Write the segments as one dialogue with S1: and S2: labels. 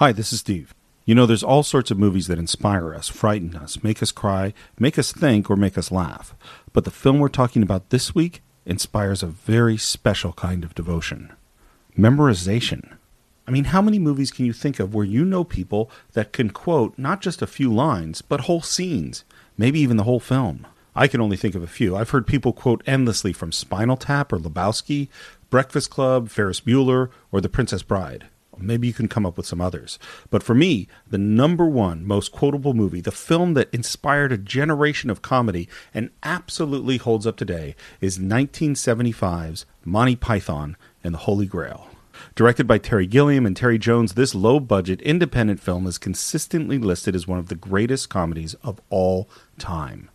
S1: Hi, this is Steve. You know, there's all sorts of movies that inspire us, frighten us, make us cry, make us think, or make us laugh. But the film we're talking about this week inspires a very special kind of devotion memorization. I mean, how many movies can you think of where you know people that can quote not just a few lines, but whole scenes, maybe even the whole film? I can only think of a few. I've heard people quote endlessly from Spinal Tap or Lebowski, Breakfast Club, Ferris Bueller, or The Princess Bride. Maybe you can come up with some others. But for me, the number one most quotable movie, the film that inspired a generation of comedy and absolutely holds up today, is 1975's Monty Python and the Holy Grail. Directed by Terry Gilliam and Terry Jones, this low budget independent film is consistently listed as one of the greatest comedies of all time.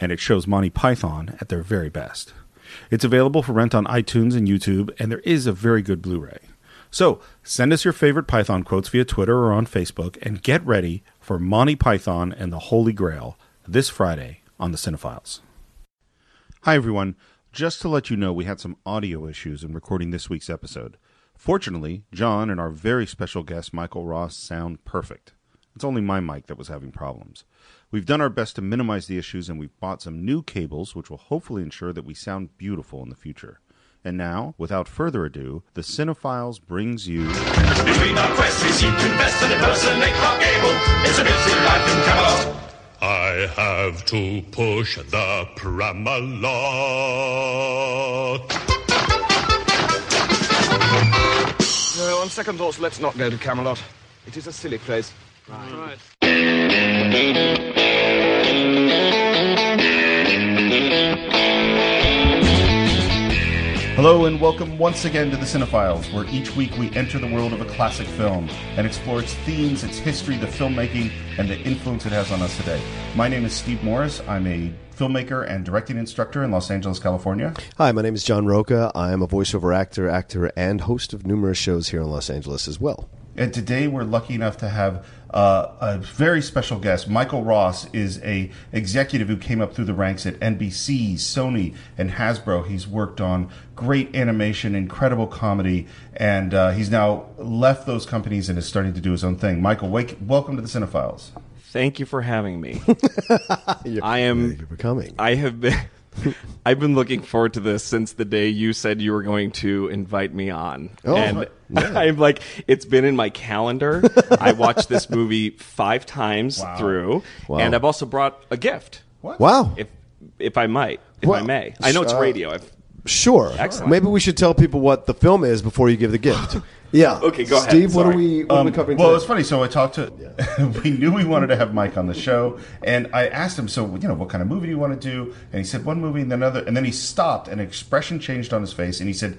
S1: And it shows Monty Python at their very best. It's available for rent on iTunes and YouTube, and there is a very good Blu ray. So send us your favorite Python quotes via Twitter or on Facebook, and get ready for Monty Python and the Holy Grail this Friday on the Cinephiles. Hi, everyone. Just to let you know, we had some audio issues in recording this week's episode. Fortunately, John and our very special guest, Michael Ross, sound perfect. It's only my mic that was having problems. We've done our best to minimize the issues, and we've bought some new cables, which will hopefully ensure that we sound beautiful in the future. And now, without further ado, the Cinephiles brings you.
S2: Between our quests, we seem to invest and impersonate Clark Gable. It's a busy life in Camelot.
S3: I have to push the pram Pramalot.
S4: No, on second thoughts, let's not go to Camelot. It is a silly place. Right.
S1: Hello and welcome once again to the Cinephiles, where each week we enter the world of a classic film and explore its themes, its history, the filmmaking, and the influence it has on us today. My name is Steve Morris. I'm a filmmaker and directing instructor in Los Angeles, California.
S5: Hi, my name is John Roca. I am a voiceover actor, actor, and host of numerous shows here in Los Angeles as well.
S1: And today we're lucky enough to have uh, a very special guest. Michael Ross is a executive who came up through the ranks at NBC, Sony, and Hasbro. He's worked on great animation, incredible comedy, and uh, he's now left those companies and is starting to do his own thing. Michael, wake, welcome to the Cinephiles.
S6: Thank you for having me. I am.
S5: Thank you for coming.
S6: I have been. I've been looking forward to this since the day you said you were going to invite me on.
S5: Oh,
S6: and
S5: yeah.
S6: I'm like, it's been in my calendar. I watched this movie five times through,
S5: Wow.
S6: and I've also brought a gift, What?
S5: Wow.
S6: if if I might, if I may. I know it's
S5: uh,
S6: radio. I've,
S5: Sure.
S6: Excellent.
S5: Maybe we should tell people what the film is before you give the gift. Yeah.
S6: Okay, go ahead.
S5: Steve, what are we, what are we
S1: Um,
S5: covering
S1: well,
S5: today?
S1: it's funny. So I talked to, we knew we wanted to have Mike on the show, and I asked him, so you know, what kind of movie do you want to do? And he said one movie and then another, and then he stopped, and expression changed on his face, and he said,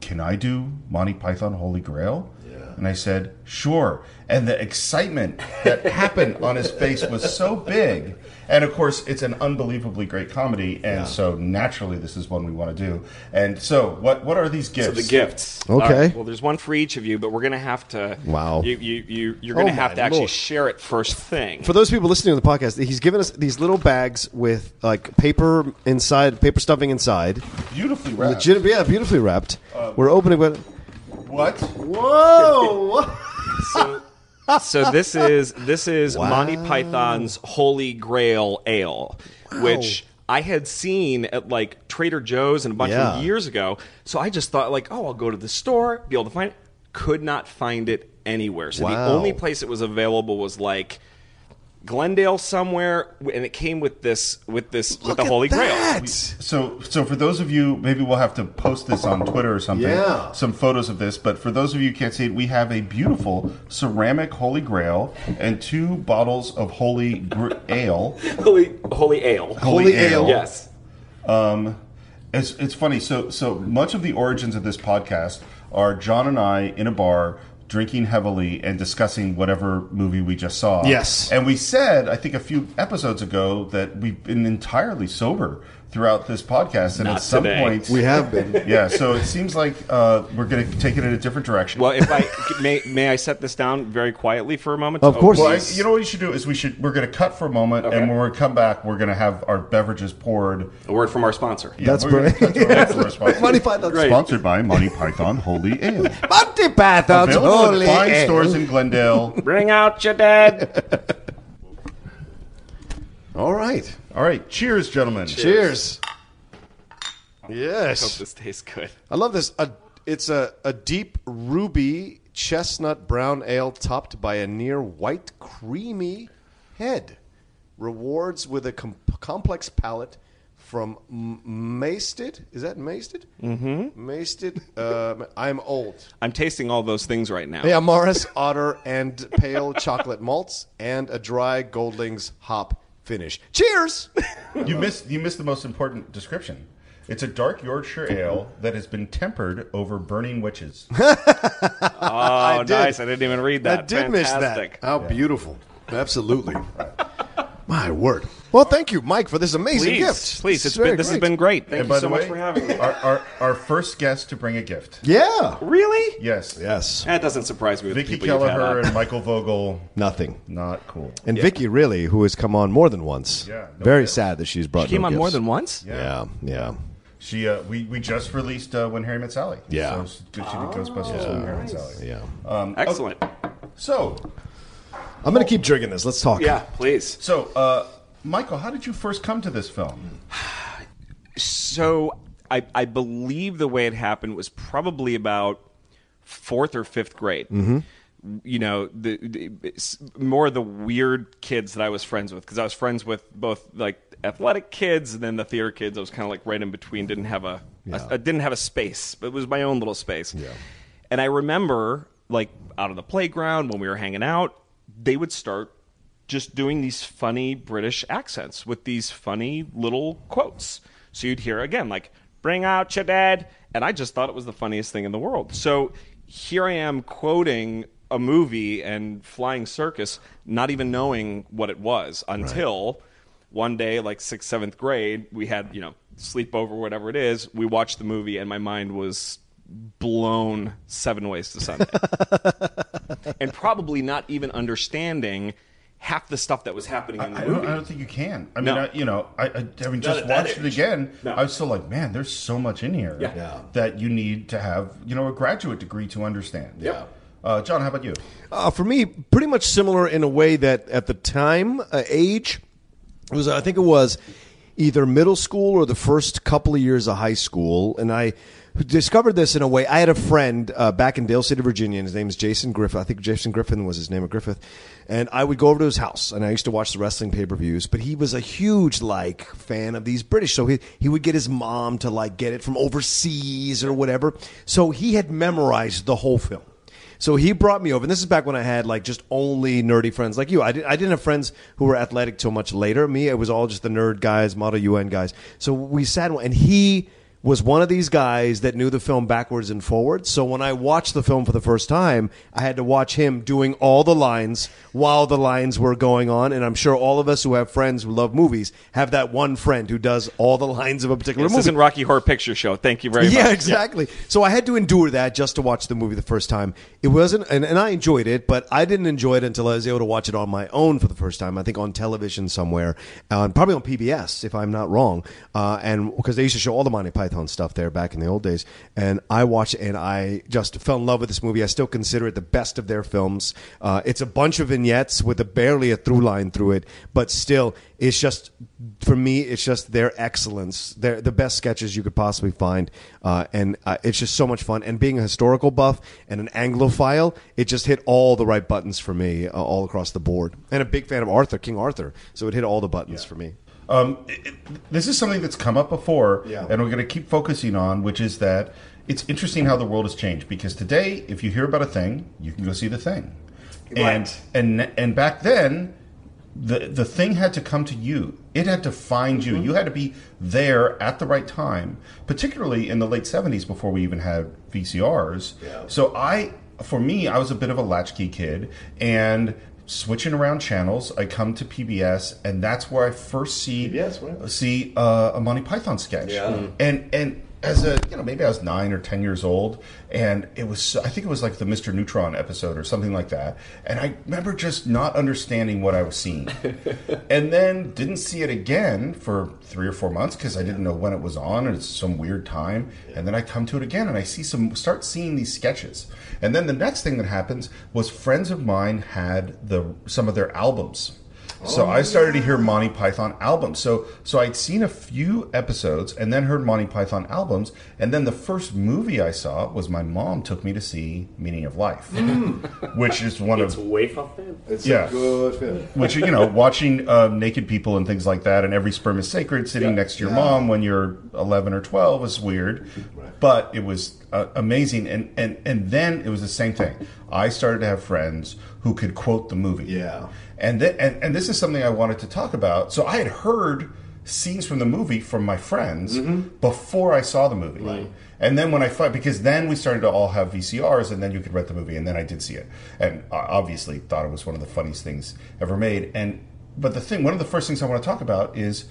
S1: "Can I do Monty Python Holy Grail?" And I said, "Sure." And the excitement that happened on his face was so big. And of course, it's an unbelievably great comedy, and so naturally, this is one we want to do. And so, what what are these gifts?
S6: so the gifts.
S5: Okay.
S6: All right, well, there's one for each of you, but we're gonna have to.
S5: Wow.
S6: You you, you you're
S5: Oh
S6: gonna have to actually
S5: Lord.
S6: share it first thing.
S5: For those people listening to the podcast, he's given us these little bags with like paper inside, paper stuffing inside.
S1: Beautifully wrapped.
S5: Legit, yeah, beautifully wrapped. Uh, we're opening it.
S1: What?
S5: Whoa!
S6: so, so this is this is
S5: Wow.
S6: Monty Python's Holy Grail Ale, which I had seen at like Trader Joe's and a bunch
S5: Yeah.
S6: of years ago. So I just thought like, oh, I'll go to the store, be able to find it. Could not find it anywhere. So the only place it was available was like Glendale somewhere, and it came with this with this with the
S5: at
S6: Holy Grail.
S5: that.
S1: So, so for those of you, maybe we'll have to post this on Twitter or something.
S5: Yeah.
S1: Some photos of this. But for those of you who can't see it, we have a beautiful ceramic Holy Grail and two bottles of Holy Gr- Ale.
S6: Holy Holy Ale.
S5: Holy Ale.
S6: Yes.
S1: Um, it's it's funny. So so much of the origins of this podcast are John and I in a bar drinking heavily and discussing whatever movie we just saw.
S5: Yes.
S1: And we said, I think a few episodes ago, that we've been entirely sober throughout this podcast, and
S6: Not
S1: at some
S6: today.
S1: point
S5: We have been.
S1: yeah. So it seems like uh, we're going to take it in a different direction.
S6: Well, if I may, may I set this down very quietly for a moment?
S5: Of course.
S1: Well, I, you know what we should do is we should we're going to cut for a moment,
S6: Okay.
S1: and when we come back, we're going to have our beverages poured.
S6: a word from our sponsor.
S1: Yeah,
S5: That's
S1: we're
S5: great.
S1: cut to our next response.
S5: Monty Python.
S6: Great.
S1: Sponsored by Monty Python Holy Ale.
S5: Monty Python's
S1: Available
S5: Holy
S1: at fine
S5: Ale.
S1: stores in Glendale.
S6: Bring out your dead.
S5: All right.
S1: All right, cheers, gentlemen.
S5: Cheers.
S6: Hope
S5: Yes.
S6: I hope this tastes good.
S5: I love this. A, it's a, a deep ruby chestnut brown ale topped by a near white creamy head. Rewards with a com- complex palate from M- Masted. Is that Masted? Mm-hmm. Masted. Uh, I'm old.
S6: I'm tasting all those things right now.
S5: Yeah, Maris, Otter, and pale chocolate malts, and a dry Goldings hop finish. Cheers!
S1: You missed you missed the most important description. It's a dark Yorkshire ale that has been tempered over burning witches.
S6: Oh,
S5: did.
S6: nice. I didn't even read that.
S5: I did miss that. How beautiful. Absolutely. My word. Well, thank you, Mike, for this amazing
S6: Please,
S5: gift.
S6: please. It's
S5: very
S6: been, this has been great. Thank
S1: and
S6: you
S1: by
S6: so
S1: the
S6: much for having me.
S1: Our, our, our first guest to bring a gift.
S5: Yeah.
S6: Really?
S1: Yes.
S5: Yes.
S6: That doesn't surprise me with
S1: Vicky
S6: the people you've had
S1: Kelleher and Michael Vogel.
S5: Nothing.
S1: Not cool.
S5: And Vicky, really, who has come on more than once.
S1: Yeah, no
S5: very
S1: gifts.
S5: sad that she's brought.
S6: She came
S5: no
S6: on more than once?
S5: Yeah, yeah.
S1: She uh, we we just released uh, When Harry Met Sally.
S5: Yeah.
S1: So she she did Ghostbusters When Harry Met Sally.
S5: Yeah.
S1: Um,
S6: Excellent.
S1: So
S5: I'm going to keep drinking this. Let's talk.
S6: Yeah, please.
S1: so uh, Michael, how did you first come to this film?
S6: So I, I believe the way it happened was probably about fourth or fifth grade. Mm-hmm. You know, the, the more of the weird kids that I was friends with because I was friends with both like athletic kids and then the theater kids. I was kind of like right in between. Didn't have a,
S5: Yeah.
S6: I didn't have a space, but it was my own little space. And I remember like out on the playground when we were hanging out, they would start just doing these funny British accents with these funny little quotes. So you'd hear again, like, bring out your dad. And I just thought it was the funniest thing in the world. So here I am quoting a movie and Flying Circus, not even knowing what it was until one day, like sixth, seventh grade, we had, you know, sleepover, whatever it is. We watched the movie and my mind was blown seven ways to Sunday and probably not even understanding half the stuff that was happening in the
S1: I don't,
S6: movie.
S1: I don't think you can. I mean,
S6: No.
S1: I, you know, I, I having just
S6: at that
S1: watched it again,
S6: No.
S1: I was still like, man, there's so much in here
S6: Yeah.
S5: Yeah.
S1: that you need to have, you know, a graduate degree to understand.
S5: Yeah.
S1: Uh, John, how about you?
S5: Uh, for me, pretty much similar in a way that at the time, uh, age it was I think it was either middle school or the first couple of years of high school, and I discovered this in a way. I had a friend uh, back in Dale City, Virginia, and his name is Jason Griffith. I think Jason Griffin was his name, or Griffith. And I would go over to his house, and I used to watch the wrestling pay per views. But he was a huge like fan of these British, so he he would get his mom to like get it from overseas or whatever. So he had memorized the whole film. So he brought me over, and this is back when I had like just only nerdy friends like you. I, did, I didn't have friends who were athletic till much later. Me, it was all just the nerd guys, Model UN guys. So we sat, and he was one of these guys that knew the film backwards and forwards. So when I watched the film for the first time, I had to watch him doing all the lines while the lines were going on. And I'm sure all of us who have friends who love movies have that one friend who does all the lines of a particular
S6: this
S5: movie.
S6: isn't Rocky Horror Picture Show. Thank you very much.
S5: Yeah, exactly. So I had to endure that just to watch the movie the first time. It wasn't, and, and I enjoyed it, but I didn't enjoy it until I was able to watch it on my own for the first time. I think on television somewhere, uh, probably on PBS if I'm not wrong. Uh, and because they used to show all the Monty Python stuff there back in the old days, and I watched and I just fell in love with this movie. I still consider it the best of their films. Uh, it's a bunch of vignettes with a barely a through line through it, but still, it's just for me, it's just their excellence. They're the best sketches you could possibly find, uh, and uh, it's just so much fun. And being a historical buff and an Anglophile, it just hit all the right buttons for me uh, all across the board. And a big fan of Arthur, King Arthur, so it hit all the buttons for me.
S1: Um, it, it- this is something that's come up before,
S5: Yeah.
S1: and we're going to keep focusing on, which is that it's interesting how the world has changed. Because today, if you hear about a thing, you can go see the thing, and
S6: Right.
S1: and and back then, the the thing had to come to you. It had to find you. You had to be there at the right time, particularly in the late '70s before we even had VCRs. So I, for me, I was a bit of a latchkey kid, and switching around channels. I come to PBS, and that's where I first see
S5: PBS,
S1: see uh, a Monty Python sketch.
S5: Yeah.
S1: And and as a you know maybe I was nine or ten years old, and it was I think it was like the Mr. Neutron episode or something like that. And I remember just not understanding what I was seeing, and then didn't see it again for three or four months because I didn't know when it was on, and it's some weird time. And then I come to it again, and I see some start seeing these sketches. And then the next thing that happens was friends of mine had the some of their albums. So I started to hear Monty Python albums. So so I'd seen a few episodes and then heard Monty Python albums. And then the first movie I saw was my mom took me to see Meaning of Life, which is one
S7: It's
S1: of
S7: way off film.
S5: It's
S1: Yeah.
S5: a good film.
S1: which you know watching uh, naked people and things like that and every sperm is sacred sitting next to your mom when you're 11 or 12 is weird but it was uh, amazing and, and and then it was the same thing i started to have friends who could quote the movie
S5: Yeah.
S1: and th- and, and this is something i wanted to talk about so i had heard scenes from the movie from my friends mm-hmm. before i saw the movie and then when I find because then we started to all have VCRs, and then you could rent the movie, and then I did see it, and I obviously thought it was one of the funniest things ever made. And but the thing, one of the first things I want to talk about is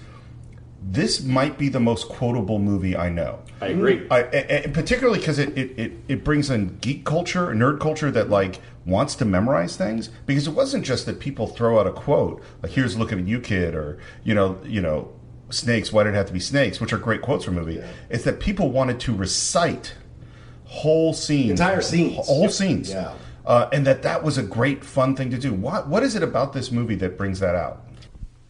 S1: this might be the most quotable movie I know.
S7: I agree.
S1: I, and particularly because it, it, it, it brings in geek culture, nerd culture that like wants to memorize things. Because it wasn't just that people throw out a quote like "Here's looking at you, kid," or you know, you know, snakes. Why did it have to be snakes? Which are great quotes from a movie. It's that people wanted to recite whole scenes,
S5: Entire scenes.
S1: whole scenes.
S5: Yeah.
S1: Uh, and that that was a great fun thing to do. What what is it about this movie that brings that out?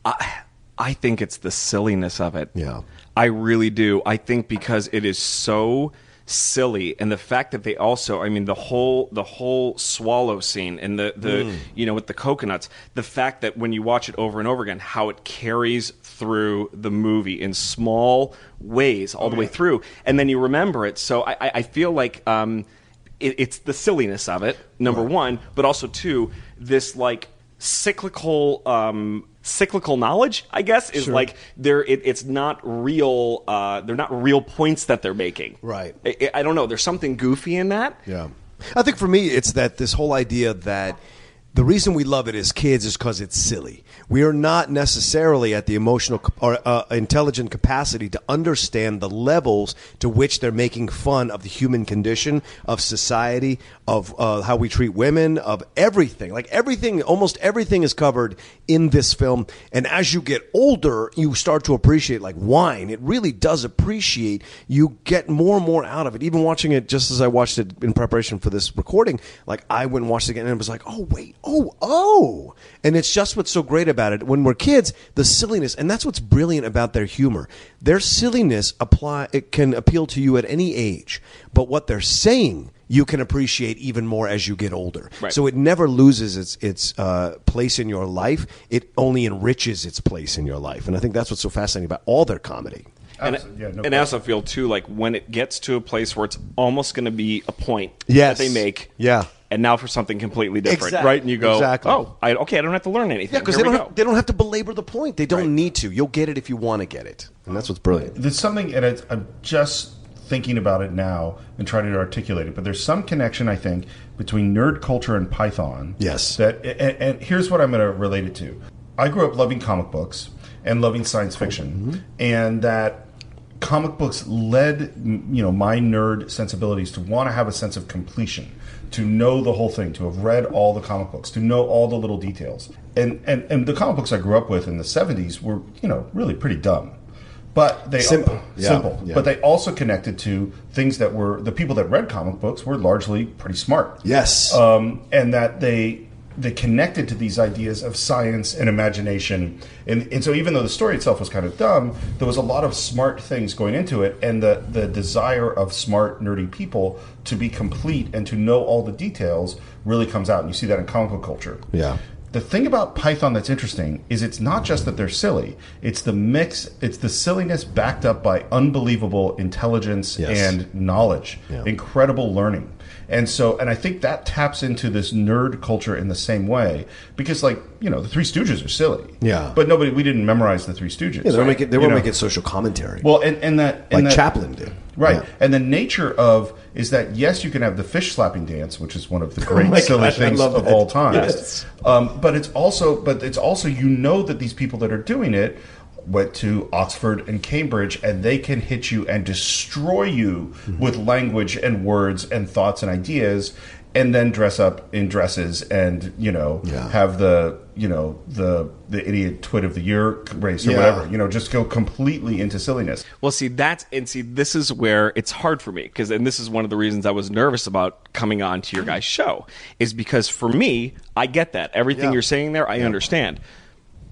S6: I, I think it's the silliness of it.
S5: Yeah.
S6: I really do. I think because it is so silly. And the fact that they also I mean the whole the whole swallow scene and the the
S5: Mm.
S6: you know with the coconuts the fact that when you watch it over and over again how it carries through the movie in small ways all the way through. And then you remember it. So I I, feel like um it, it's the silliness of it number one but also two this like cyclical um cyclical knowledge i guess is like they're it, it's not real uh they're not real points that they're making
S5: Right.
S6: I, I- I don't know there's something goofy in that
S5: Yeah. I think for me, it's that this whole idea that the reason we love it as kids is because it's silly. We are not necessarily at the emotional or uh, intelligent capacity to understand the levels to which they're making fun of the human condition, of society, of uh, how we treat women, of everything. Like everything, almost everything is covered in this film. And as you get older, you start to appreciate like wine. It really does appreciate. You get more and more out of it. Even watching it, just as I watched it in preparation for this recording, like I went and watched it again and it was like, oh wait, oh oh, and it's just what's so great about it. When we're kids, the silliness, and that's what's brilliant about their humor. Their silliness apply it can appeal to you at any age, but what they're saying. You can appreciate even more as you get older.
S6: Right.
S5: So it never loses its its uh, place in your life. It only enriches its place in your life, and I think that's what's so fascinating about all their comedy.
S6: and,
S1: Absolutely, yeah, no
S6: and I also feel too like when it gets to a place where it's almost going to be a point
S5: Yes.
S6: that they make
S5: Yeah.
S6: and now for something completely different
S5: Exactly.
S6: right and you go
S5: Exactly.
S6: oh I, okay I don't have to learn anything
S5: Yeah, because they don't have, they don't have to belabor the point. They don't need to. You'll get it if you want to get it, and that's what's brilliant.
S1: There's something, and it's, I'm just thinking about it now and trying to articulate it. But there's some connection, I think, between nerd culture and Python.
S5: Yes.
S1: That, and, and here's what I'm going to relate it to. I grew up loving comic books and loving science fiction, mm-hmm. and that comic books led you know my nerd sensibilities to want to have a sense of completion to know the whole thing to have read all the comic books to know all the little details and and, and the comic books i grew up with in the 70s were you know really pretty dumb but they
S5: Simple. Yeah,
S1: simple
S5: yeah.
S1: but they also connected to things that were the people that read comic books were largely pretty smart
S5: Yes.
S1: um, and that they they connected to these ideas of science and imagination. And, and so, even though the story itself was kind of dumb, there was a lot of smart things going into it, and the the desire of smart, nerdy people to be complete and to know all the details really comes out. And you see that in comic book culture.
S5: Yeah.
S1: The thing about Python that's interesting is it's not just that they're silly; it's the mix. It's the silliness backed up by unbelievable intelligence
S5: Yes.
S1: and knowledge,
S5: Yeah.
S1: incredible learning. And so, and I think that taps into this nerd culture in the same way because, like, you know, the Three Stooges are silly.
S5: Yeah.
S1: But nobody, we didn't memorize the Three Stooges.
S5: Yeah, they
S1: right?
S5: won't make it. They
S1: You
S5: won't
S1: know?
S5: make it social commentary.
S1: Well, and, and that. And
S5: like
S1: that,
S5: Chaplin did.
S1: Right.
S5: Yeah.
S1: And the nature of is that yes, you can have the fish slapping dance, which is one of the great
S5: Oh
S1: silly
S5: gosh,
S1: things of all time.
S5: Yes.
S1: Um, but it's also but it's also you know that these people that are doing it went to Oxford and Cambridge and they can hit you and destroy you
S5: Mm-hmm.
S1: with language and words and thoughts and ideas and then dress up in dresses and you know
S5: Yeah.
S1: have the you know the the idiot twit of the year race or
S5: Yeah.
S1: whatever you know just go completely into silliness
S6: Well, see, that's and see, this is where it's hard for me because, and this is one of the reasons I was nervous about coming on to your guys' show, is because for me, I get that everything
S5: Yeah.
S6: you're saying there, I understand.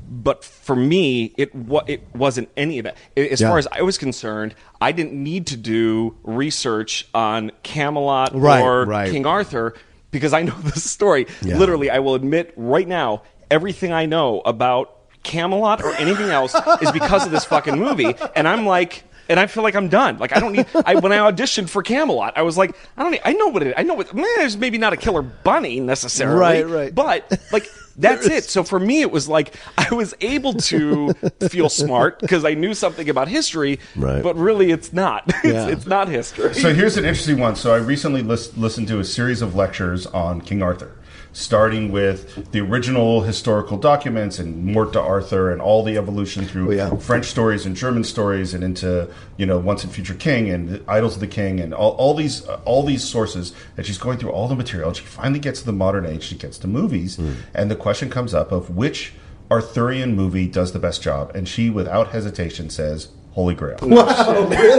S6: But for me, it wa- it wasn't any of that. As
S5: Yeah.
S6: far as I was concerned, I didn't need to do research on Camelot
S5: Right,
S6: or
S5: right.
S6: King Arthur because I know the story.
S5: Yeah.
S6: Literally, I will admit right now, everything I know about Camelot or anything else is because of this fucking movie, and I'm like. And I feel like I'm done. Like I don't need. I, when I auditioned for Camelot, I was like, I don't. Need, I know what it. I know what. Man, there's maybe not a killer bunny necessarily,
S5: Right, right.
S6: But like that's it. So for me, it was like I was able to feel smart because I knew something about history,
S5: Right.
S6: but really, it's not. It's,
S5: Yeah.
S6: it's not history.
S1: So here's an interesting one. So I recently lis- listened to a series of lectures on King Arthur, starting with the original historical documents and Morte d'Arthur and all the evolution through
S5: Oh, yeah.
S1: French stories and German stories and into you know Once and Future King and Idylls of the King and all, all these uh, all these sources. And she's going through all the material. And she finally gets to the modern age. She gets to movies, and the question comes up of which Arthurian movie does the best job. And she, without hesitation, says. Holy Grail.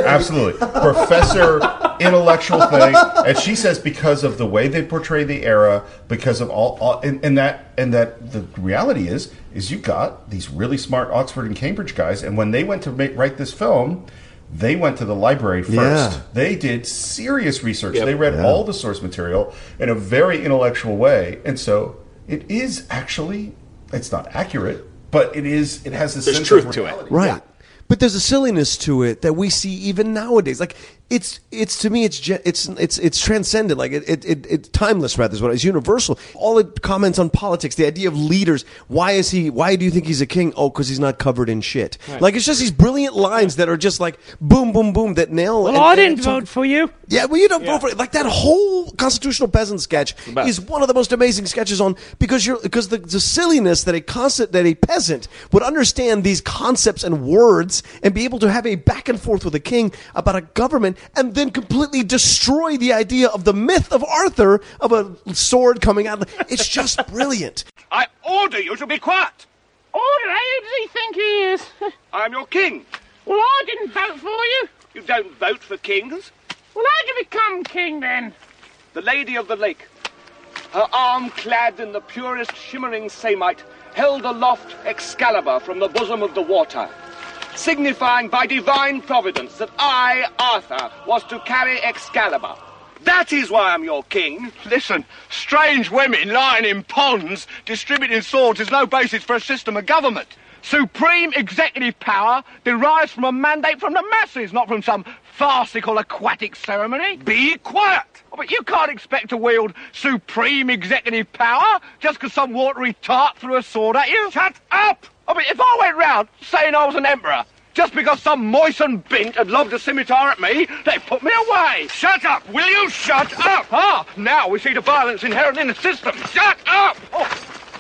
S1: Absolutely. Professor, intellectual thing. And she says because of the way they portray the era, because of all, all and, and that and that the reality is is you got these really smart Oxford and Cambridge guys, and when they went to make, write this film, they went to the library first.
S5: Yeah.
S1: They did serious research.
S6: Yep.
S1: They read
S5: Yeah.
S1: all the source material in a very intellectual way, and so it is actually it's not accurate, but it is. It has a
S6: There's
S1: sense
S6: truth
S1: of
S6: to it.
S5: Right.
S1: Yeah.
S5: But there's a silliness to it that we see even nowadays. Like it's it's to me it's it's it's it's transcendent. Like it it, it it's timeless rather is what it's universal. All it comments on politics, the idea of leaders. Why is he? Why do you think he's a king? Oh, because he's not covered in shit. Like it's just these brilliant lines that are just like boom boom boom that nail.
S8: Well,
S5: and-
S8: I didn't
S5: talk-
S8: vote for you.
S5: Yeah, well, you don't vote for it. Like that whole constitutional peasant sketch is one of the most amazing sketches on because you're because the, the silliness that a concept that a peasant would understand these concepts and words and be able to have a back and forth with a king about a government and then completely destroy the idea of the myth of Arthur of a sword coming out. It's just brilliant.
S9: I order you to be quiet.
S8: Order, who does he think he is?
S9: I'm your king.
S8: well, I didn't vote for you.
S9: You don't vote for kings.
S8: Well, how did you become king then?
S9: The Lady of the Lake, her arm clad in the purest shimmering samite, held aloft Excalibur from the bosom of the water, signifying by divine providence that I, Arthur, was to carry Excalibur. That is why I'm your king.
S4: Listen, strange women lying in ponds distributing swords is no basis for a system of government. Supreme executive power derives from a mandate from the masses, not from some farcical aquatic ceremony.
S9: Be quiet.
S4: Oh, But you can't expect to wield supreme executive power just because some watery tart threw a sword at you.
S9: Shut up.
S4: I mean, if I went round saying I was an emperor just because some moistened bint had lobbed a scimitar at me, they'd put me away.
S9: Shut up. Will you shut up?
S4: Ah, now we see the violence inherent in the system.
S9: Shut up.
S4: Oh,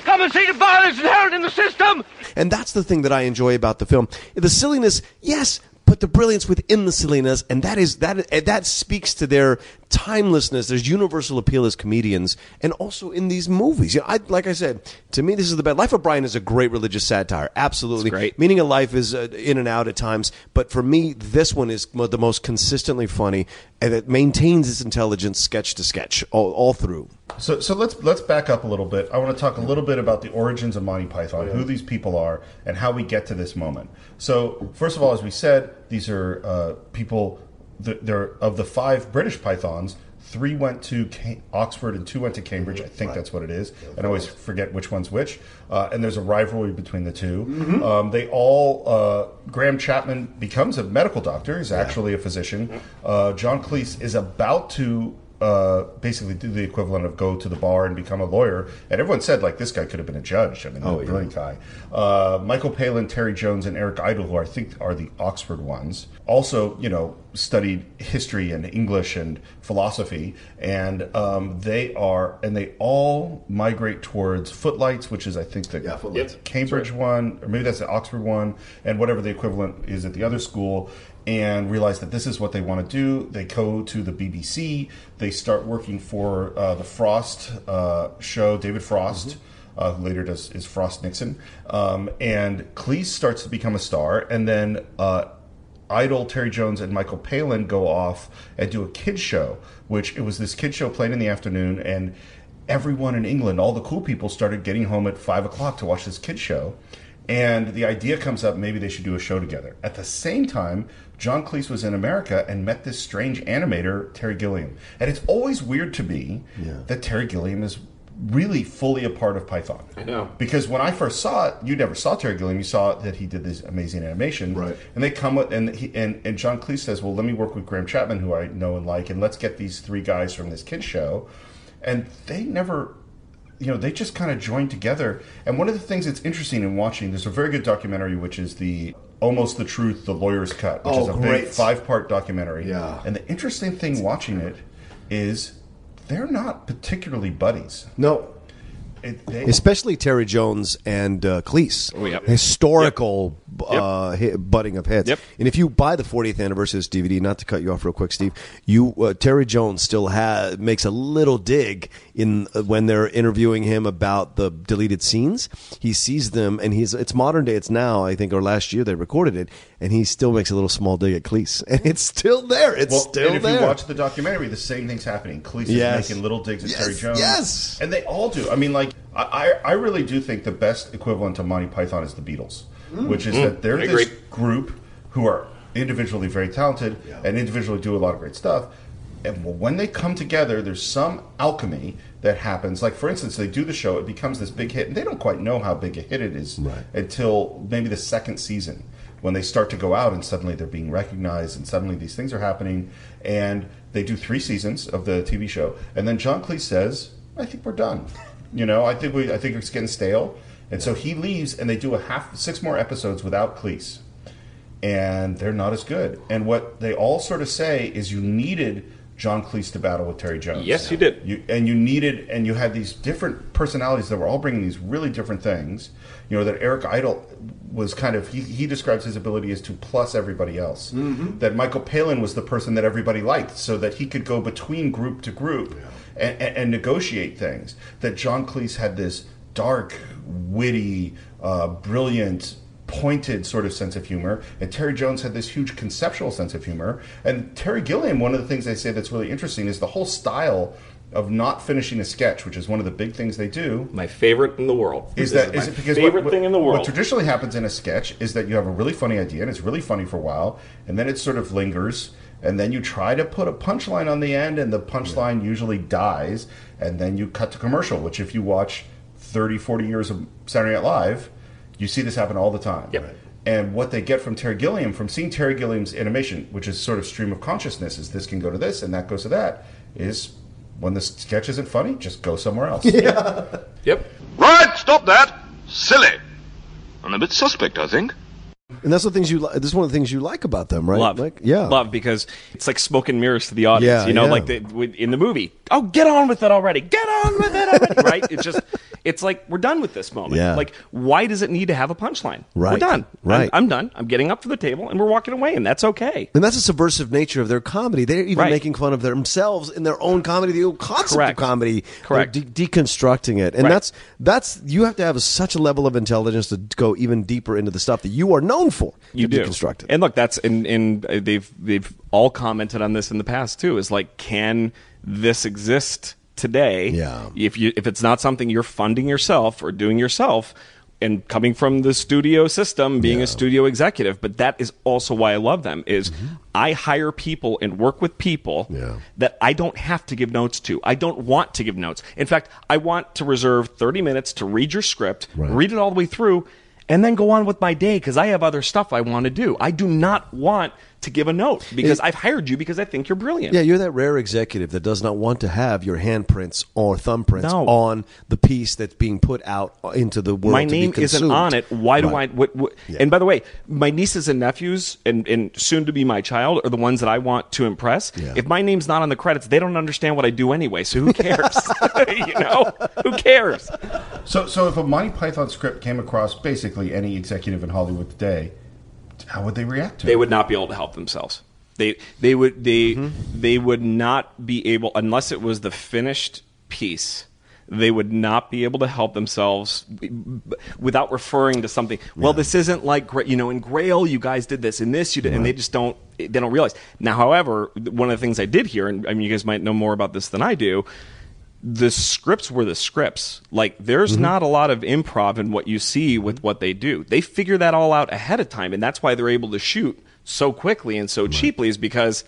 S4: come and see the violence inherent in the system.
S5: And that's the thing that I enjoy about the film. The silliness, yes, but the brilliance within the silliness, and that is that that speaks to their timelessness. There's universal appeal as comedians, and also in these movies. You know, I, like I said, to me, this is the best. Life of Brian is a great religious satire. Absolutely,
S6: It's great.
S5: Meaning of Life is uh, in and out at times, but for me, this one is mo- the most consistently funny, and it maintains its intelligence sketch to sketch all, all through.
S1: So, so let's let's back up a little bit. I want to talk a little bit about the origins of Monty Python, who these people are, and how we get to this moment. So, first of all, as we said, these are uh, people. Th- They're of the five British Pythons. Three went to Ca- Oxford and two went to Cambridge. I think that's what it is. And I always forget which one's which. Uh, and there's a rivalry between the 2 Um, they all. Uh, Graham Chapman becomes a medical doctor. He's actually a physician. Uh, John Cleese is about to uh, basically do the equivalent of go to the bar and become a lawyer. And everyone said like this guy could have been a judge. I mean,
S5: Oh,
S1: a
S5: yeah.
S1: brilliant guy. Uh, Michael Palin, Terry Jones, and Eric Idle, who I think are the Oxford ones, also you know studied history and English and philosophy, and um, they are and they all migrate towards Footlights, which is I think the
S5: Yeah.
S1: Cambridge one, or maybe that's the Oxford one, and whatever the equivalent is at the other school, and realize that this is what they want to do. They go to the BBC. They start working for uh, the Frost uh, show, David Frost. Uh, who later does is Frost Nixon, um, and Cleese starts to become a star, and then uh, Idle, Terry Jones, and Michael Palin go off and do a kids show, which it was this kids show played in the afternoon, and everyone in England, all the cool people, started getting home at five o'clock to watch this kids show. And the idea comes up maybe they should do a show together. At the same time, John Cleese was in America and met this strange animator, Terry Gilliam. And it's always weird to me that Terry Gilliam is really fully a part of Python. I
S6: know.
S1: Because when I first saw it, you never saw Terry Gilliam. You saw that he did this amazing animation.
S5: Right.
S1: And they come with, and, he, and, and John Cleese says, well, let me work with Graham Chapman, who I know and like, and let's get these three guys from this kids show. And they never you know, they just kind of joined together. And one of the things that's interesting in watching, there's a very good documentary, which is the Almost the Truth, The Lawyer's Cut, which
S5: Oh,
S1: is a
S5: great.
S1: big five part documentary.
S5: Yeah.
S1: And the interesting thing watching it is they're not particularly buddies.
S5: No.
S1: It, they,
S5: Especially Terry Jones and uh, Cleese.
S6: Oh, yep.
S5: Historical Uh, hi- butting of heads.
S6: Yep.
S5: And if you buy the 40th anniversary of this DVD, not to cut you off real quick, Steve, you uh, Terry Jones still ha- makes a little dig in uh, when they're interviewing him about the deleted scenes. He sees them, and he's it's modern day. It's now, I think, or last year they recorded it, and he still makes a little small dig at Cleese, and it's still there. It's
S1: well,
S5: still
S1: and if
S5: there.
S1: you watch the documentary, the same thing's happening. Cleese
S5: Yes.
S1: is making little digs at
S5: Yes,
S1: Terry Jones.
S5: yes.
S1: And they all do. I mean, like, I, I really do think the best equivalent to Monty Python is the Beatles, mm. which is mm. that they're
S6: I
S1: this
S6: agree.
S1: group who are individually very talented and individually do a lot of great stuff. And when they come together, there's some alchemy that happens. Like, for instance, they do the show, it becomes this big hit, and they don't quite know how big a hit it is
S5: Right.
S1: until maybe the second season when they start to go out and suddenly they're being recognized and suddenly these things are happening. And they do three seasons of the TV show. And then John Cleese says, I think we're done. You know, I think we, I think it's getting stale. And so he leaves, and they do a half six more episodes without Cleese and they're not as good. And what they all sort of say is you needed John Cleese to battle with Terry Jones.
S6: Yes, you did.
S1: You, and you needed, and you had these different personalities that were all bringing these really different things. You know that Eric Idle was kind of he, he describes his ability as to plus everybody else. That Michael Palin was the person that everybody liked, so that he could go between group to group and, and, and negotiate things. That John Cleese had this dark, witty, uh, brilliant pointed sort of sense of humor, and Terry Jones had this huge conceptual sense of humor. And Terry Gilliam, one of the things they say that's really interesting is the whole style of not finishing a sketch, which is one of the big things they do.
S6: My favorite in the world.
S1: Is
S6: This
S1: that is it because
S6: favorite
S1: what, what-
S6: thing in the world?
S1: What traditionally happens in a sketch is that you have a really funny idea and it's really funny for a while, and then it sort of lingers, and then you try to put a punchline on the end, and the punchline usually dies, and then you cut to commercial. Which, if you watch 30, 40 years of Saturday Night Live, you see this happen all the time.
S6: Yep. Right.
S1: And what they get from Terry Gilliam, from seeing Terry Gilliam's animation, which is sort of stream of consciousness, is this can go to this and that goes to that, is when the sketch isn't funny, just go somewhere else.
S6: yep.
S4: Right, stop that. Silly. And a bit suspect, I think.
S5: and that's the things you. Li- this is one of the things you like about them, right?
S6: Love,
S5: Like, yeah,
S6: love because it's like smoke and mirrors to the audience.
S5: Yeah,
S6: you know,
S5: yeah.
S6: like the, in the movie. Oh, get on with it already! Get on with it already! right? It's just, it's like we're done with this moment.
S5: Yeah.
S6: Like, why does it need to have a punchline?
S5: Right.
S6: We're done. I'm-
S5: right.
S6: I'm, done. I'm getting up from the table and we're walking away, and that's okay.
S5: And that's a subversive nature of their comedy. They're even
S6: Right.
S5: making fun of themselves in their own comedy, the old concept
S6: Correct.
S5: of comedy.
S6: Correct.
S5: De- deconstructing it, and
S6: Right.
S5: that's that's you have to have such a level of intelligence to go even deeper into the stuff that you are known for.
S6: You do.
S5: deconstruct it.
S6: And look, that's and, and uh, they've they've all commented on this in the past too. Is like, can this exist today?
S5: Yeah.
S6: If you if it's not something you're funding yourself or doing yourself. And coming from the studio system, being a studio executive, but that is also why I love them. Is I hire people and work with people
S5: Mm-hmm. Yeah.
S6: that I don't have to give notes to. I don't want to give notes. In fact, I want to reserve 30 minutes to read your script,
S5: Right.
S6: read it all the way through, and then go on with my day because I have other stuff I want to do. I do not want to give a note because I've hired you because I think you're brilliant.
S5: Yeah, you're that rare executive that does not want to have your handprints or thumbprints
S6: No.
S5: on the piece that's being put out into the world.
S6: my
S5: to be
S6: name isn't on it. Why do
S5: Right.
S6: I? What, what,
S5: Yeah.
S6: And by the way, my nieces and nephews, and, and soon to be my child, are the ones that I want to impress.
S5: Yeah.
S6: If my name's not on the credits, they don't understand what I do anyway. So who cares? you know, who cares?
S1: So, so if a Monty Python script came across basically any executive in Hollywood today, how would they react to
S6: They
S1: it?
S6: would not be able to help themselves. They they would they
S5: Mm-hmm.
S6: they would not be able unless it was the finished piece. They would not be able to help themselves without referring to something. Well, this isn't like you know in Grail you guys did this, in this you did, and they just don't they don't realize. Now, however, one of the things I did hear, and I mean you guys might know more about this than I do. The scripts were the scripts. Like, there's
S5: Mm-hmm.
S6: not a lot of improv in what you see with what they do. They figure that all out ahead of time, and that's why they're able to shoot so quickly and so cheaply, is because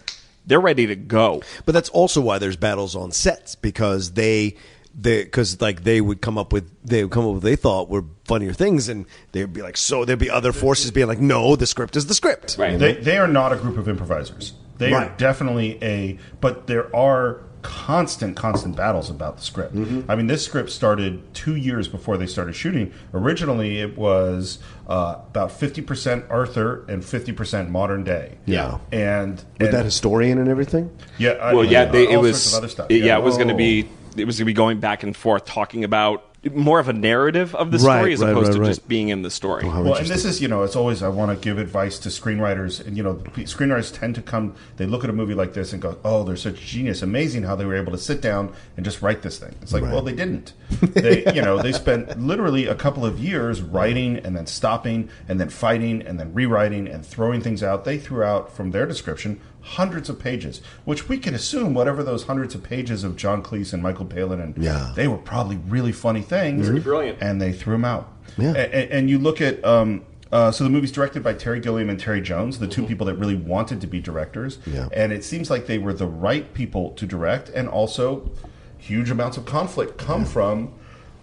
S6: they're ready to go.
S5: But that's also why there's battles on sets because they they because like they would come up with they would come up with what they thought were funnier things and they'd be like so there'd be other forces being like no the script is the script
S6: Right.
S1: They, they are not a group of improvisers. They are definitely a, but there are constant, constant battles about the script.
S5: Mm-hmm.
S1: I mean, this script started two years before they started shooting. Originally, it was uh, about fifty percent Arthur and fifty percent modern day.
S5: Yeah.
S1: and
S5: with
S1: and-
S5: that historian and everything
S1: yeah, I
S6: well,
S1: mean,
S6: yeah,
S1: uh,
S6: they, it was
S1: sorts of other stuff.
S6: it- yeah, it was going to
S5: Oh.
S6: be it was going to be going back and forth talking about more of a narrative of the story
S5: Right,
S6: as
S5: right,
S6: opposed
S5: right,
S6: to
S5: right.
S6: just being in the story.
S5: how
S1: Well, and this is, you know, it's always I want to give advice to screenwriters, and you know, screenwriters tend to come. They look at a movie like this and go, "Oh, they're such genius! Amazing how they were able to sit down and just write this thing." It's like, well, they didn't. They, you know, they spent literally a couple of years writing and then stopping and then fighting and then rewriting and throwing things out. They threw out from their description hundreds of pages, which we can assume whatever those hundreds of pages of John Cleese and Michael Palin and
S5: Yeah.
S1: they were probably really funny things,
S6: Pretty brilliant.
S1: and they threw them out.
S5: Yeah.
S1: A- a- and, you look at um, uh, so the movie's directed by Terry Gilliam and Terry Jones, the 2 people that really wanted to be directors.
S5: Yeah.
S1: And it seems like they were the right people to direct, and also huge amounts of conflict come from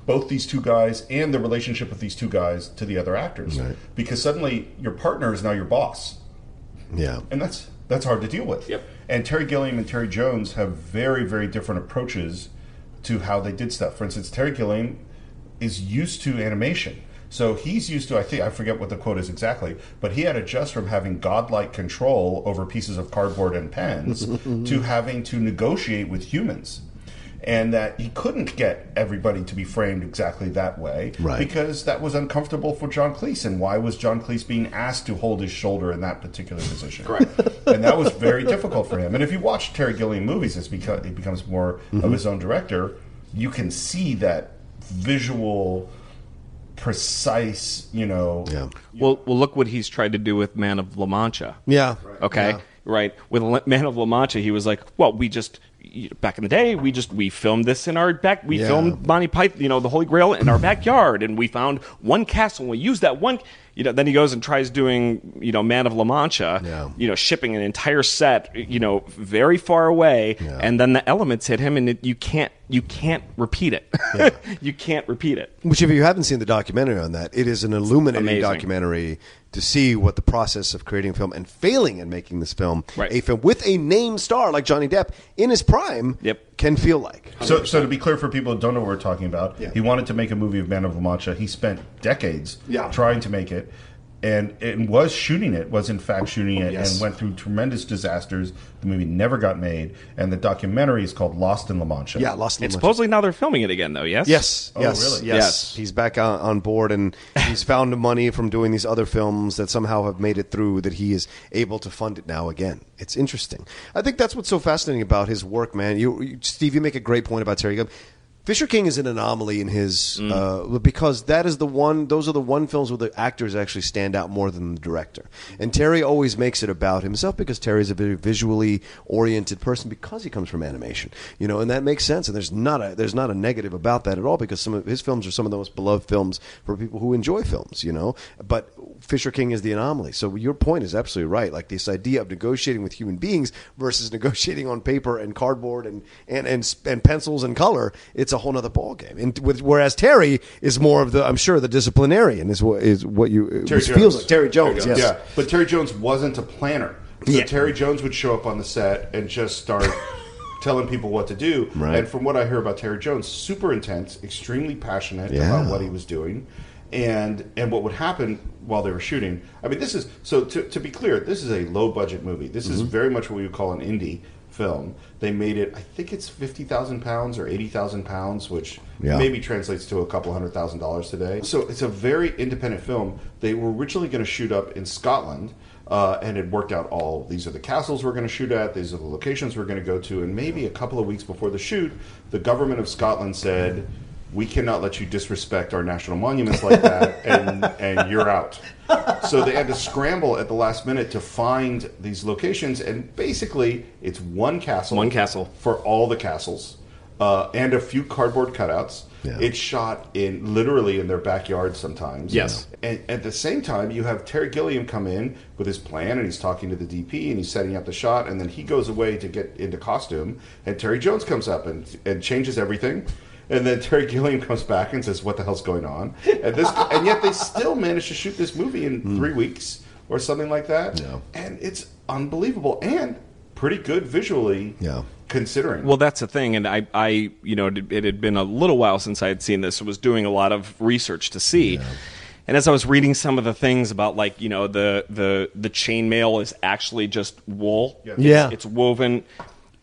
S1: both these two guys and the relationship of these two guys to the other actors.
S5: Right.
S1: Because suddenly your partner is now your boss
S5: yeah
S1: and that's that's hard to deal with.
S6: Yep.
S1: And Terry Gilliam and Terry Jones have very very different approaches to how they did stuff. For instance, Terry Gilliam is used to animation. So he's used to I think I forget what the quote is exactly, but he had to adjust from having godlike control over pieces of cardboard and pens to having to negotiate with humans. And that he couldn't get everybody to be framed exactly that way
S5: Right.
S1: because that was uncomfortable for John Cleese. And why was John Cleese being asked to hold his shoulder in that particular position? Correct. and that was very difficult for him. And if you watch Terry Gilliam movies, as beca- he becomes more of mm-hmm. his own director, you can see that visual, precise, you know.
S5: yeah
S6: Well, well, look what he's tried to do with Man of La Mancha.
S5: yeah
S6: Okay,
S5: Yeah.
S6: right. With Man of La Mancha, he was like, "Well, we just you know, back in the day, we just we filmed this in our back. We
S5: Yeah.
S6: filmed Monty Python, you know, the Holy Grail in our backyard, and we found one castle. and We used that one." You know, then he goes and tries doing, you know, Man of La Mancha.
S5: Yeah.
S6: You know, shipping an entire set, you know, very far away,
S5: Yeah.
S6: and then the elements hit him, and it, you can't, you can't repeat it. you can't repeat it.
S5: Which, if you haven't seen the documentary on that, it is an illuminating
S6: Amazing.
S5: documentary to see what the process of creating a film and failing in making this film,
S6: Right.
S5: a film with a name star like Johnny Depp in his prime,
S6: Yep.
S5: can feel like.
S1: So, so to be clear for people who don't know what we're talking about,
S5: Yeah.
S1: he wanted to make a movie of Man of La Mancha. He spent decades
S5: Yeah.
S1: trying to make it, and it was shooting it. Was in fact shooting it,
S5: Yes.
S1: and went through tremendous disasters. The movie never got made, and the documentary is called Lost in La Mancha.
S5: Yeah, Lost in
S6: And
S5: the
S6: supposedly now they're filming it again, though. Yes.
S5: Yes,
S1: Oh,
S5: yes,
S1: really?
S5: yes,
S6: Yes.
S5: He's back on, on board, and he's found money from doing these other films that somehow have made it through. That he is able to fund it now again. It's interesting. I think that's what's so fascinating about his work, man. You, you Steve, you make a great point about Terry Gilliam. Fisher King is an anomaly in his uh, because that is the one; those are the one films where the actors actually stand out more than the director. And Terry always makes it about himself because Terry is a very visually oriented person because he comes from animation, you know, and that makes sense. And there's not a there's not a negative about that at all because some of his films are some of the most beloved films for people who enjoy films, you know. But Fisher King is the anomaly. So your point is absolutely right. Like this idea of negotiating with human beings versus negotiating on paper and cardboard and and and, and pencils and color. It's a whole other ballgame. And with, whereas Terry is more of the, I'm sure, the disciplinarian is what is what you
S1: Terry Jones.
S5: feels like Terry Jones. Yes.
S1: Yeah, but Terry Jones wasn't a planner. So
S5: Yeah.
S1: Terry Jones would show up on the set and just start telling people what to do.
S5: Right.
S1: And from what I hear about Terry Jones, super intense, extremely passionate
S5: Yeah.
S1: about what he was doing. And and what would happen while they were shooting? I mean, this is so to, to be clear, this is a low budget movie. This is
S5: Mhm.
S1: very much what we would call an indie film. They made it. I think it's fifty thousand pounds or eighty thousand pounds, which
S5: Yeah.
S1: maybe translates to a couple hundred thousand dollars today. So it's a very independent film. They were originally going to shoot up in Scotland. Uh, and it worked out all these are the castles we're going to shoot at these are the locations we're going to go to and maybe a couple of weeks before the shoot the government of scotland said we cannot let you disrespect our national monuments like that and, and you're out so they had to scramble at the last minute to find these locations and basically it's one castle
S6: One castle.
S1: for all the castles uh, and a few cardboard cutouts
S5: Yeah.
S1: it's shot in literally in their backyard sometimes
S6: Yes.
S1: and at the same time, you have Terry Gilliam come in with his plan, and he's talking to the DP, and he's setting up the shot, and then he goes away to get into costume, and Terry Jones comes up and and changes everything, and then Terry Gilliam comes back and says, "What the hell's going on?" And this, and yet they still managed to shoot this movie in hmm. three weeks or something like that,
S5: Yeah.
S1: and it's unbelievable and pretty good visually,
S5: Yeah.
S1: considering.
S6: Well, that's the thing, and I, I, you know, it, it had been a little while since I had seen this. I was doing a lot of research to see, and as I was reading some of the things about, like, you know, the the the chainmail is actually just wool.
S1: Yeah.
S6: It's,
S5: Yeah.
S6: it's woven,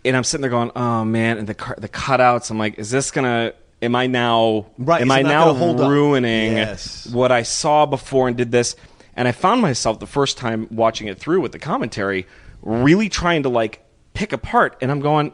S6: and I'm sitting there going, oh man, and the car- the cutouts. I'm like, is this gonna? Am I now?
S5: Right,
S6: Am I now
S5: hold
S6: ruining
S5: Yes.
S6: what I saw before and did this? And I found myself the first time watching it through with the commentary, really trying to like pick apart, and I'm going,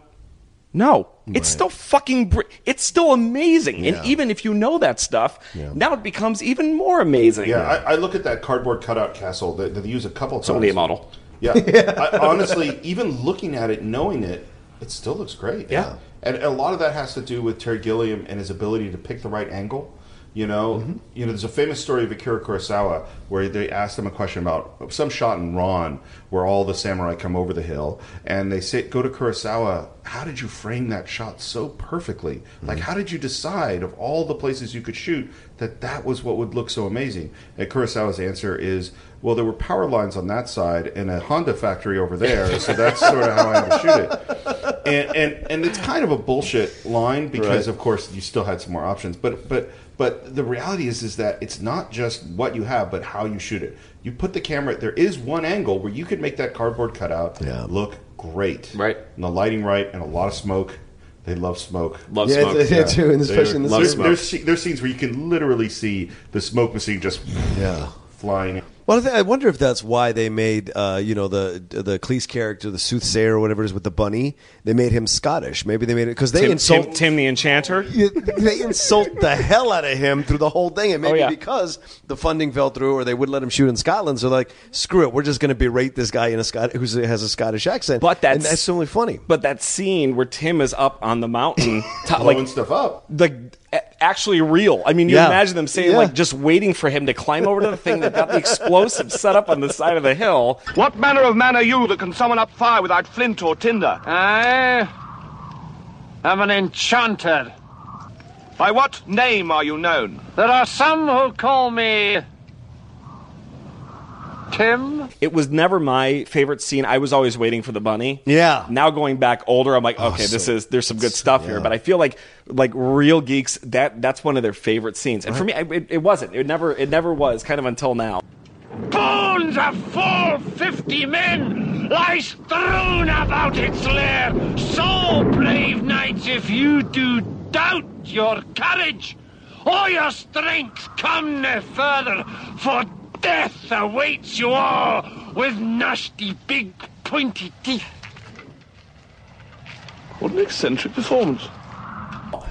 S6: no, it's still fucking. Br- it's still amazing,
S5: Yeah.
S6: and even if you know that stuff,
S5: Yeah.
S6: now it becomes even more amazing.
S1: Yeah, I, I look at that cardboard cutout castle that, that they use a couple times.
S6: only a model.
S1: Yeah, I, honestly, even looking at it, knowing it, it still looks great.
S6: Yeah.
S1: and a lot of that has to do with Terry Gilliam and his ability to pick the right angle. You know,
S6: Mm-hmm.
S1: you know. There's a famous story of Akira Kurosawa where they asked him a question about some shot in Ran where all the samurai come over the hill, and they say, "Go to Kurosawa. How did you frame that shot so perfectly?
S6: Mm-hmm.
S1: Like, how did you decide of all the places you could shoot that that was what would look so amazing?" And Kurosawa's answer is, "Well, there were power lines on that side and a Honda factory over there, so that's sort of how I had to shoot it." And and and it's kind of a bullshit line because,
S5: Right.
S1: of course, you still had some more options, but but. But the reality is, is that it's not just what you have, but how you shoot it. You put the camera. There is one angle where you could make that cardboard cutout
S5: Yeah.
S1: look great,
S6: Right.
S1: And the lighting right, and a lot of smoke. They love smoke.
S6: Love
S5: Yeah,
S6: smoke.
S5: it's- yeah, too, and especially in the
S1: there's,
S5: smoke.
S1: there's, there's scenes where you can literally see the smoke machine just
S5: Yeah.
S1: flying.
S5: Well, I, th- I wonder if that's why they made, uh, you know, the the Cleese character, the soothsayer or whatever it is with the bunny. They made him Scottish. Maybe they made it because they
S6: Tim,
S5: insult
S6: Tim, Tim the Enchanter.
S5: you- they insult the hell out of him through the whole thing, and maybe
S6: Oh, yeah.
S5: because the funding fell through, or they wouldn't let him shoot in Scotland, so like, screw it, we're just going to berate this guy in a Scot who has a Scottish accent.
S6: But that's
S5: and that's only funny.
S6: But that scene where Tim is up on the mountain, to,
S1: blowing
S6: like
S1: stuff up.
S6: like actually real. I mean, you
S5: Yeah.
S6: imagine them saying
S5: Yeah.
S6: like just waiting for him to climb over to the thing that got the explosive set up on the side of the hill.
S4: What manner of man are you that can summon up fire without flint or tinder?
S8: I am an enchanter.
S4: By what name are you known?
S8: There are some who call me Tim.
S6: It was never my favorite scene. I was always waiting for the bunny.
S5: Yeah.
S6: Now going back older, I'm like, oh, okay, this
S5: so-
S6: is there's some good stuff here. But I feel like like real geeks that that's one of their favorite scenes. And for me, I, it, it wasn't. It never it never was. Kind of until now.
S8: Bones of full fifty men lie strewn about its lair. So, brave knights, if you do doubt your courage or your strength, come no further, for death awaits you all with nasty big pointy teeth.
S4: What an eccentric performance.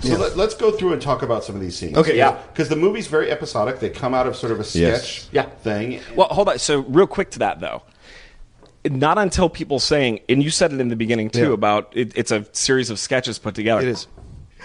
S1: So let, us go through and talk about some of these scenes.
S5: Okay.
S6: Yeah.
S1: Because the movie's very episodic. They come out of sort of a
S5: Yes.
S1: sketch
S6: Yeah.
S1: thing.
S6: Well, hold on. So, real quick to that though, not until people saying, and you said it in the beginning too
S5: Yeah.
S6: about it, it's a series of sketches put together.
S5: It is.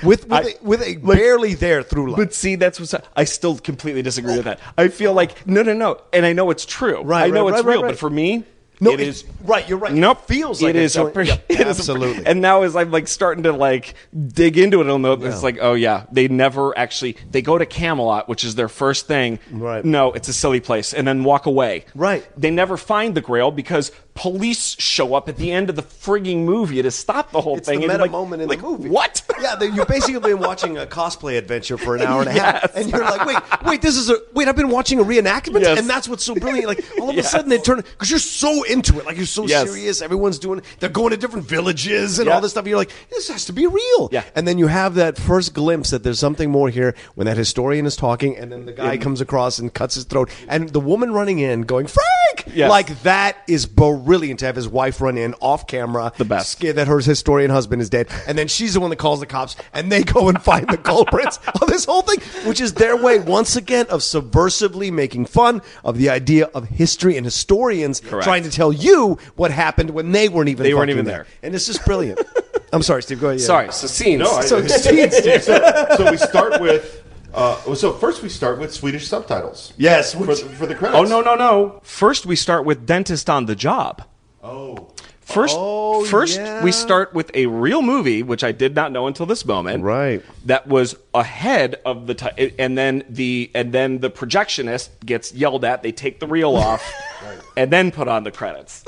S5: With, with,
S6: I-
S5: a, with a barely there through line.
S6: But see, that's what's. I still completely disagree with that. I feel like no, no, no, and I know it's true.
S5: Right,
S6: I know
S5: right,
S6: it's
S5: right,
S6: real,
S5: right,
S6: but for me,
S5: No,
S6: it
S5: it-
S6: is.
S5: right, you're right. It feels like it's
S6: is. A,
S5: doing-
S6: pre-
S5: yeah,
S6: it is a
S5: absolutely.
S6: and now as I'm like starting to like dig into it, I'll know it's like, oh yeah, they never actually. They go to Camelot, which is their first thing.
S5: Right.
S6: No, it's a silly place, and then walk away.
S5: Right.
S6: They never find the Grail because police show up at the end of the frigging movie to stop the whole
S5: It's
S6: thing.
S5: the
S6: and
S5: meta
S6: like,
S5: moment in
S6: like,
S5: the movie.
S6: What?
S5: Yeah, they- you've basically been watching a cosplay adventure for an hour and a half, and you're like, wait, wait, this is a wait. I've been watching a reenactment,
S6: Yes.
S5: and that's what's so brilliant. Like all of
S6: Yes.
S5: a sudden they turn because you're so into it, like you're so
S6: Yes.
S5: serious. Everyone's doing. They're going to different villages and all this stuff. You're like, this has to be real.
S6: Yeah.
S5: And then you have that first glimpse that there's something more here when that historian is talking, and then the guy
S6: Yeah.
S5: comes across and cuts his throat, and the woman running in going, Frank,
S6: Yes.
S5: like that is brilliant to have his wife run in off camera,
S6: The best.
S5: scared that her historian husband is dead, and then she's the one that calls the cops, and they go and find the culprits of this whole thing, which is their way once again of subversively making fun of the idea of history and historians
S6: Correct.
S5: trying to tell you what happened when they weren't even
S6: They weren't even
S5: there.
S6: there.
S5: and it's just brilliant. I'm sorry, Steve. Go ahead. yeah.
S6: Sorry. So scenes.
S1: No, I,
S5: So,
S1: so,
S5: Steve, Steve.
S1: so we start with. Uh, so first we start with Swedish subtitles.
S5: Yes,
S1: for, for the credits.
S6: Oh no no no! First we start with dentist on the job.
S1: Oh,
S6: First,
S5: Oh,
S6: first
S5: yeah.
S6: we start with a real movie, which I did not know until this moment.
S5: Right.
S6: That was ahead of the time, and then the and then the projectionist gets yelled at. They take the reel off, and then put on the credits.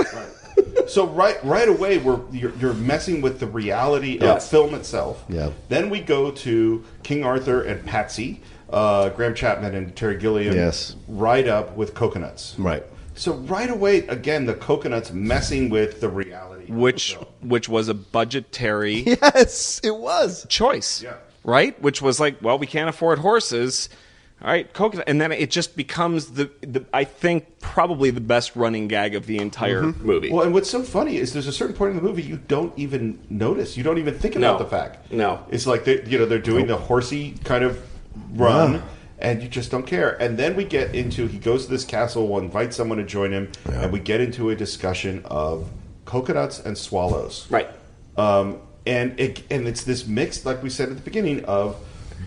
S1: So right right away we're you're, you're messing with the reality
S6: Yes.
S1: of film itself.
S5: Yeah.
S1: Then we go to King Arthur and Patsy, uh, Graham Chapman and Terry Gilliam.
S5: Yes.
S1: Right up with coconuts.
S5: Right.
S1: So right away, again, the coconuts messing with the reality.
S6: which
S1: the
S6: which was a budgetary
S5: Yes, it was.
S6: choice.
S1: Yeah.
S6: Right? Which was like, well, we can't afford horses. All right, coconut, and then it just becomes the, the I think probably the best running gag of the entire movie.
S1: Well, and what's so funny is there's a certain point in the movie you don't even notice. You don't even think
S6: No.
S1: about the fact.
S6: No.
S1: It's like they, you know they're doing the horsey kind of run, and you just don't care. And then we get into he goes to this castle, will invite someone to join him, and we get into a discussion of coconuts and swallows.
S6: Right.
S1: Um, and it and it's this mix, like we said at the beginning, of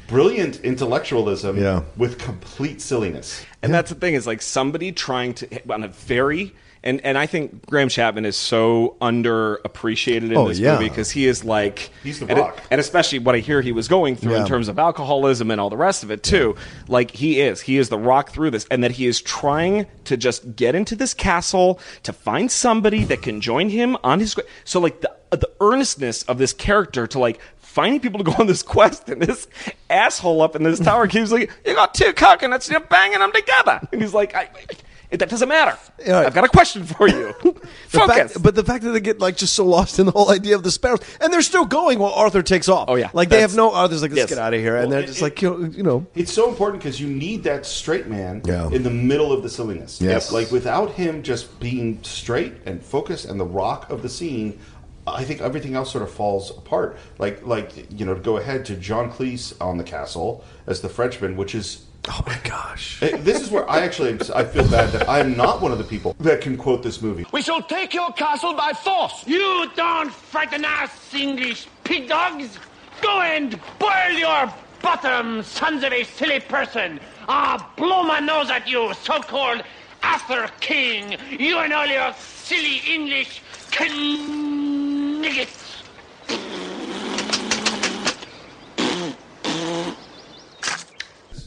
S1: brilliant intellectualism
S5: Yeah.
S1: with complete silliness.
S6: And that's the thing is like somebody trying to on a very and and I think Graham Chapman is so underappreciated in
S5: Oh,
S6: this
S5: yeah.
S6: movie because he is like
S1: He's the
S6: and,
S1: rock.
S6: and especially what I hear he was going through
S5: Yeah.
S6: in terms of alcoholism and all the rest of it too. Like he is, he is the rock through this, and that he is trying to just get into this castle to find somebody that can join him on his. So like the the earnestness of this character to like finding people to go on this quest, and this asshole up in this tower keeps like, "You got two coconuts, and you're banging them together," and he's like, I, it, "That doesn't matter.
S5: Yeah.
S6: I've got a question for you. Focus."
S5: fact- but the fact that they get like just so lost in the whole idea of the sparrows, and they're still going while Arthur takes off.
S6: Oh, yeah.
S5: like they
S6: That's-
S5: have no. Arthur's like, let's
S6: Yes.
S5: get out of here, and
S1: Well,
S5: they're
S1: it-
S5: just
S1: it-
S5: like, you know, you know.
S1: It's so important because you need that straight man
S5: Yeah.
S1: in the middle of the silliness.
S5: Yes.
S1: Like without him just being straight and focused and the rock of the scene, I think everything else sort of falls apart. Like like you know, to go ahead to John Cleese on the castle as the Frenchman, which is
S5: Oh my gosh.
S1: eh, this is where I actually I feel bad that I am not one of the people that can quote this movie.
S4: We shall take your castle by force.
S10: You don't frighten us, English pig dogs. Go and boil your bottom, sons of a silly person. I'll blow my nose at you, so-called Arthur King. You and all your silly English kniggets.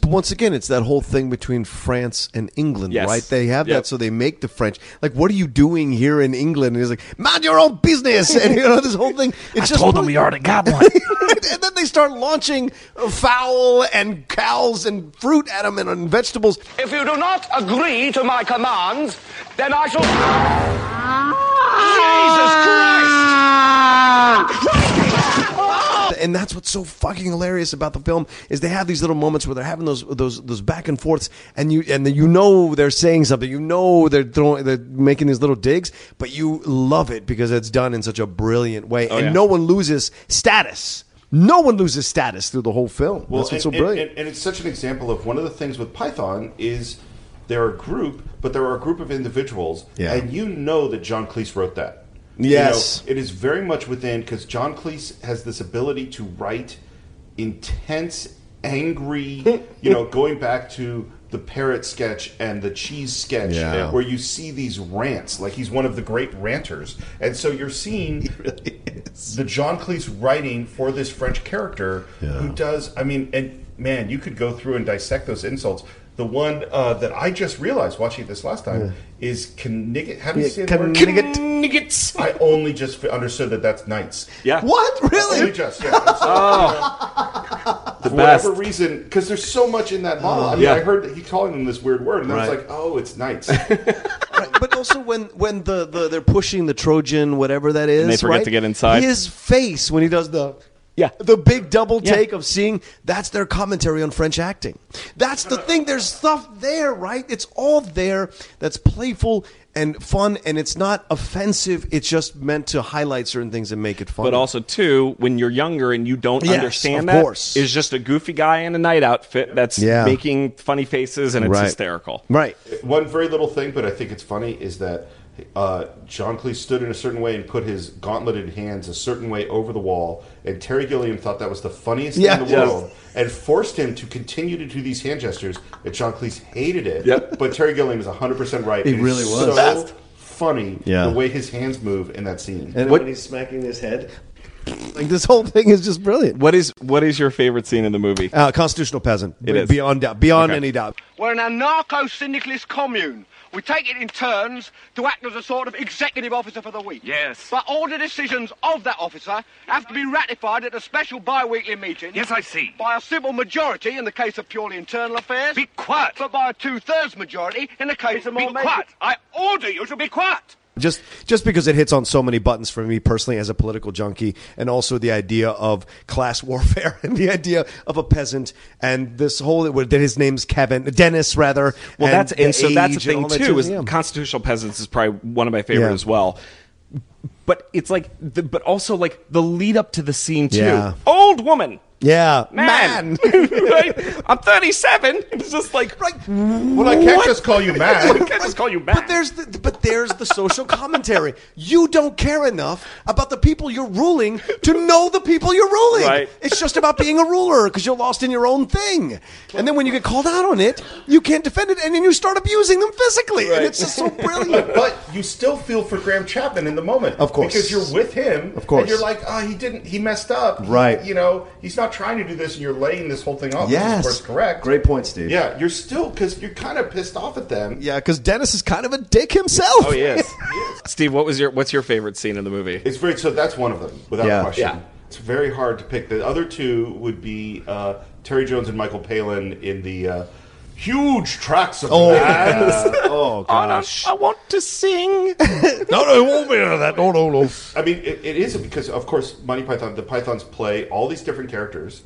S5: But once again, it's that whole thing between France and England,
S6: Yes.
S5: right? They have
S6: Yep.
S5: that, so they make the French like, "What are you doing here in England?" And he's like, "Mind your own business." And you know this whole thing. It's just
S6: told them we already got one.
S5: and then they start launching uh, fowl and cows and fruit at them and, and vegetables.
S4: If you do not agree to my commands, then I shall.
S5: And that's what's so fucking hilarious about the film is they have these little moments where they're having those those those back and forths, and you and you know they're saying something, you know they're throwing they're making these little digs, but you love it because it's done in such a brilliant way, oh, and
S6: yeah.
S5: no one loses status. No one loses status through the whole film.
S1: Well,
S5: that's what's
S1: and,
S5: so brilliant.
S1: And, and, and it's such an example of one of the things with Python is they're a group, but they're a group of individuals,
S5: Yeah.
S1: and you know that John Cleese wrote that.
S5: Yes.
S1: You know, it is very much within because John Cleese has this ability to write intense, angry. you know, going back to the parrot sketch and the cheese sketch,
S5: Yeah.
S1: uh, where you see these rants. Like he's one of the great ranters, and so you're seeing the John Cleese writing for this French character who does. I mean, and man, you could go through and dissect those insults. The one uh, that I just realized watching this last time is Knigget. How do you
S5: Yeah,
S1: say the word?
S5: Knigget.
S6: Niggets.
S1: I only just understood that that's knights.
S6: Yeah.
S5: What?
S1: Only
S5: Really?
S1: just, yeah. So,
S6: Oh. The
S1: for
S6: best.
S1: whatever reason, because there's so much in that model. I mean,
S6: Yeah.
S1: I heard that he calling them this weird word, and then
S5: Right.
S1: it's like, oh, it's knights.
S5: Right, but also when when the, the they're pushing the Trojan, whatever that is,
S6: they forget
S5: right?
S6: to get inside.
S5: His face when he does the
S6: Yeah.
S5: the big double
S6: Yeah.
S5: take of seeing that's their commentary on French acting. That's the thing. There's stuff there, right? It's all there. That's playful and fun, and it's not offensive. It's just meant to highlight certain things and make it fun.
S6: But also, too, when you're younger and you don't
S5: Yes,
S6: understand
S5: of
S6: that,
S5: course.
S6: is just a goofy guy in a night outfit that's
S5: Yeah.
S6: making funny faces and it's
S5: Right.
S6: hysterical.
S5: right.
S1: One very little thing, but I think it's funny, is that uh, John Cleese stood in a certain way and put his gauntleted hands a certain way over the wall, and Terry Gilliam thought that was the funniest
S5: Yeah.
S1: thing in the
S6: Yes.
S1: world, and forced him to continue to do these hand gestures. And John Cleese hated it,
S6: Yep.
S1: but Terry Gilliam is 100% right.
S5: He really was.
S1: So
S5: Best.
S1: funny
S5: Yeah.
S1: the way his hands move in that scene.
S5: And
S6: What-
S5: when he's smacking his head, like this whole thing is just brilliant.
S6: What is what is your favorite scene in the movie?
S5: Uh, constitutional peasant.
S6: It is.
S5: beyond doubt, beyond
S6: Okay.
S5: any doubt.
S4: We're an anarcho-syndicalist commune. We take it in turns to act as a sort of executive officer for the week.
S8: Yes.
S4: But all the decisions of that officer have to be ratified at a special bi-weekly meeting.
S8: Yes, I see.
S4: By a simple majority in the case of purely internal affairs.
S8: Be quiet.
S4: But by a two-thirds majority in the case of
S8: Be
S4: more major-
S8: quiet. I order you to be quiet.
S5: Just just because it hits on so many buttons for me personally as a political junkie, and also the idea of class warfare and the idea of a peasant and this whole that his name's Kevin Dennis rather.
S6: Well,
S5: and
S6: that's and so that's the thing
S5: that
S6: too. Is
S5: yeah.
S6: constitutional peasants is probably one of my favorite
S5: Yeah.
S6: as well. But it's like, the, but also like the lead up to the scene too.
S5: Yeah.
S6: Old woman,
S5: yeah,
S6: man, right? I'm 37. It's just like,
S5: right.
S1: well, I can't just call you
S6: I
S1: mad.
S6: can't just call you back.
S5: But there's the, but there's the social commentary. You don't care enough about the people you're ruling to know the people you're ruling.
S6: Right.
S5: It's just about being a ruler because you're lost in your own thing. And then when you get called out on it, you can't defend it, and then you start abusing them physically, and
S6: Right.
S5: it's just so brilliant.
S1: But you still feel for Graham Chapman in the moment,
S5: Of course.
S1: because you're with him.
S5: Of course.
S1: and you're like, oh, he didn't, he messed up, He-
S5: Right.
S1: you know, he's not trying to do this, and you're laying this whole thing off. which is,
S5: Yes.
S1: of course, correct.
S5: Great point, Steve.
S1: Yeah, you're still because you're kind of pissed off at them.
S5: Yeah, because Dennis is kind of a dick himself.
S6: oh yes. Steve, what was your what's your favorite scene in the movie?
S1: It's very so. That's one of them, without
S5: Yeah.
S1: question.
S6: Yeah.
S1: It's very hard to pick. The other two would be uh, Terry Jones and Michael Palin in the uh, huge tracks of
S5: Oh,
S1: land.
S5: oh gosh.
S6: I want to sing.
S5: no, no, it won't be none that. No, no, no.
S1: I mean, it, it is because, of course, Monty Python, the Pythons play all these different characters,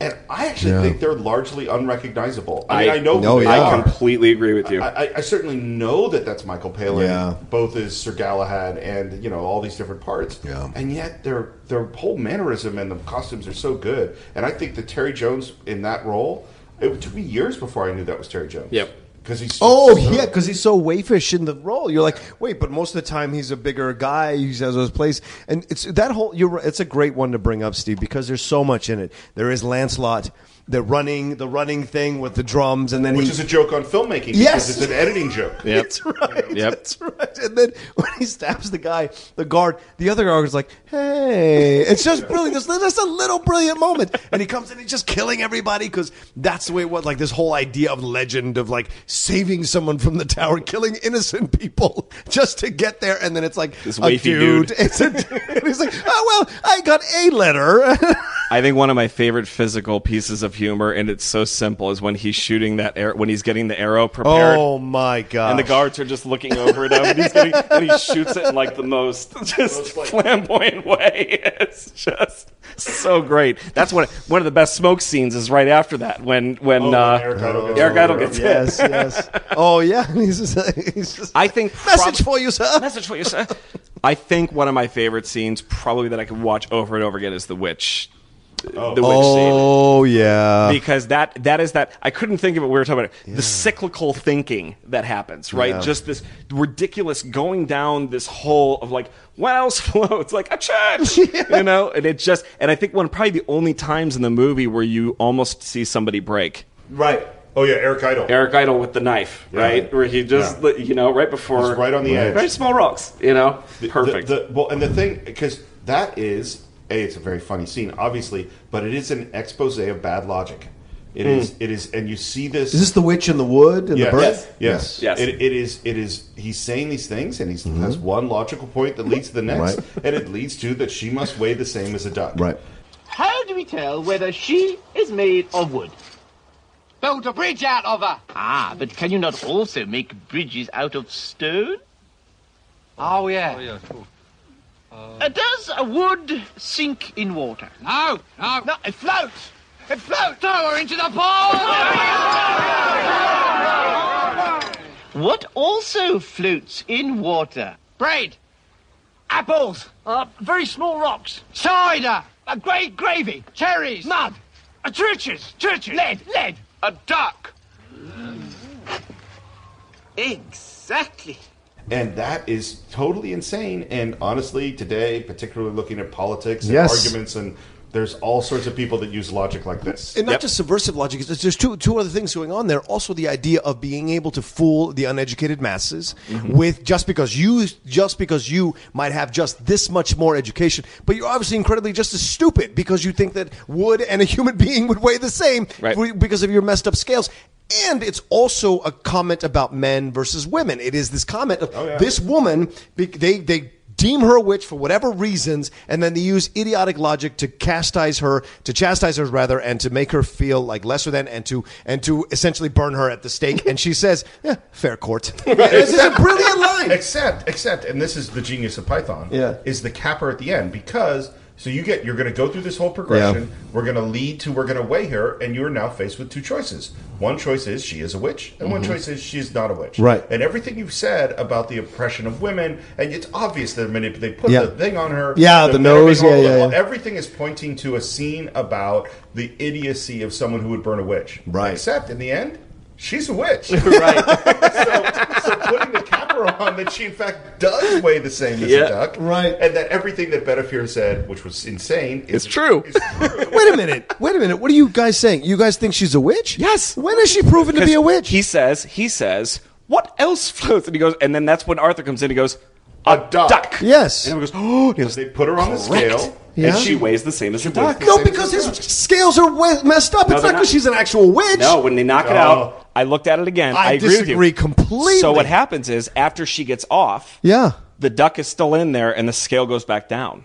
S1: and I actually
S5: Yeah.
S1: think they're largely unrecognizable. I, mean,
S6: I-
S1: I know
S5: No,
S1: they
S5: yeah.
S6: I completely agree with you.
S1: I, I- I certainly know that that's Michael Palin,
S5: Yeah.
S1: both as Sir Galahad and you know all these different parts.
S5: Yeah.
S1: And yet their their whole mannerism and the costumes are so good. And I think that Terry Jones in that role, it took me years before I knew that was Terry Jones.
S6: Yep.
S1: Because he's
S5: Oh
S1: so-
S5: yeah, because he's so oh, waifish in the role. You're like, wait, but most of the time he's a bigger guy. He has those place, and it's that whole. You're. It's a great one to bring up, Steve, because there's so much in it. There is Lancelot, the running, the running thing with the drums, and then
S1: which
S5: he,
S1: is a joke on filmmaking.
S5: Yes.
S1: because it's an editing joke.
S6: Yep.
S5: That's right.
S6: Yep.
S5: That's right. And then when he stabs the guy, the guard, the other guard is like, "Hey!" It's just brilliant. There's that's a little brilliant moment, and he comes in, he's just killing everybody because that's the way it was. Like this whole idea of legend of like saving someone from the tower, killing innocent people just to get there, and then it's like
S6: This
S5: a dude.
S6: dude.
S5: It's a dude. And he's like, "Oh well, I got a letter."
S6: I think one of my favorite physical pieces of humor, and it's so simple, is when he's shooting that arrow, when he's getting the arrow prepared.
S5: oh my god!
S6: And the guards are just looking over at him, and, he's getting, and he shoots it in like the most just flamboyant way. It's just so great. That's what one of the best smoke scenes is right after that when when,
S1: Oh, when
S6: uh,
S1: Eric Idle gets
S6: Eric
S1: over
S6: Idle gets
S5: Yes,
S6: hit.
S5: yes. Oh yeah, he's just, he's just
S6: I think
S5: message
S6: prob-
S5: for you, sir.
S6: message for you, sir. I think one of my favorite scenes, probably that I could watch over and over again, is the witch. Oh. The witch scene.
S5: Oh yeah.
S6: because that that is that I couldn't think of it. We were talking about it. the cyclical thinking that happens, right?
S5: Yeah.
S6: Just this ridiculous going down this hole of like what else floats like a church, you know? And it just and I think one probably the only times in the movie where you almost see somebody break.
S1: Right. Oh yeah, Eric Idle.
S6: Eric Idle with the knife,
S1: Yeah.
S6: right? Where he just
S1: Yeah.
S6: you know right before
S1: Just right on the edge.
S6: very small rocks, you know,
S1: The-
S6: perfect.
S1: The, the, well, and the thing because that is a it's a very funny scene, obviously, but it is an expose of bad logic It is. It is, and you see this.
S5: Is this the witch in the wood and
S1: yes,
S5: the bird?
S1: Yes. Yes.
S6: Yes.
S1: It, it is. It is. He's saying these things, and he has one logical point that leads to the next,
S5: Right.
S1: and it leads to that she must weigh the same as a duck.
S5: Right.
S10: How do we tell whether she is made of wood?
S4: Build a bridge out of her.
S10: Ah, but can you not also make bridges out of stone?
S4: Oh yeah. Oh, yeah.
S10: Uh, does a wood sink in water?
S4: No, no. No, it floats. It floats. Throw her into the pond.
S10: What also floats in water?
S4: Bread. Apples.
S8: Uh, very small rocks.
S4: Cider. A great gravy. Cherries.
S8: Mud. Uh, churches. Churches.
S4: Lead. Lead. A duck.
S10: Exactly.
S1: And that is totally insane. And honestly, today, particularly looking at politics and
S5: Yes.
S1: arguments, and there's all sorts of people that use logic like this.
S5: And not
S6: Yep.
S5: just subversive logic. There's two two other things going on there. Also, the idea of being able to fool the uneducated masses mm-hmm. with just because you just because you might have just this much more education, but you're obviously incredibly just as stupid because you think that wood and a human being would weigh the same
S6: Right.
S5: for- because of your messed up scales. And it's also a comment about men versus women. It is this comment of oh,
S1: yeah.
S5: this woman. They they deem her a witch for whatever reasons, and then they use idiotic logic to chastise her, to chastise her rather, and to make her feel like lesser than, and to and to essentially burn her at the stake. and she says, yeah, "Fair court." this is a brilliant line.
S1: Except, except, and this is the genius of Python.
S5: Yeah.
S1: is the capper at the end because so you get you're going to go through this whole progression.
S5: Yeah.
S1: We're going to lead to we're going to weigh her, and you are now faced with two choices. One choice is she is a witch, and one choice is she is not a witch.
S5: Mm-hmm. Right.
S1: And everything you've said about the oppression of women, and it's obvious they're manip- they put
S5: Yeah.
S1: the thing on her.
S5: Yeah, the
S1: being
S5: nose, yeah, yeah, yeah.
S1: Everything is pointing to a scene about the idiocy of someone who would burn a witch.
S5: Right.
S1: Except in the end. She's a witch.
S6: right.
S1: so putting the capper on that she in fact does weigh the same as
S6: Yeah.
S1: a duck,
S5: Right.
S1: And that everything that Bedivere said, which was insane, is
S6: It's true.
S1: Is true.
S5: Wait a minute. Wait a minute. What are you guys saying? You guys think she's a witch?
S6: Yes.
S5: When is she proven to be a witch?
S6: He says, he says, what else floats? And he goes, and then that's when Arthur comes in. He goes, a,
S1: duck.
S6: duck.
S5: Yes.
S6: And everyone goes, oh, he goes,
S1: they put her on the scale,
S5: Yeah.
S6: and she weighs the same as a duck.
S5: no, because his scales are we- messed up.
S6: No,
S5: it's
S6: they're
S5: not because she's an actual witch.
S6: No, when they knock it
S1: Oh.
S6: out, I looked at it again.
S5: I
S6: I, agree with
S5: disagree
S6: you.
S5: completely.
S6: So what happens is after she gets off,
S5: Yeah.
S6: the duck is still in there, and the scale goes back down.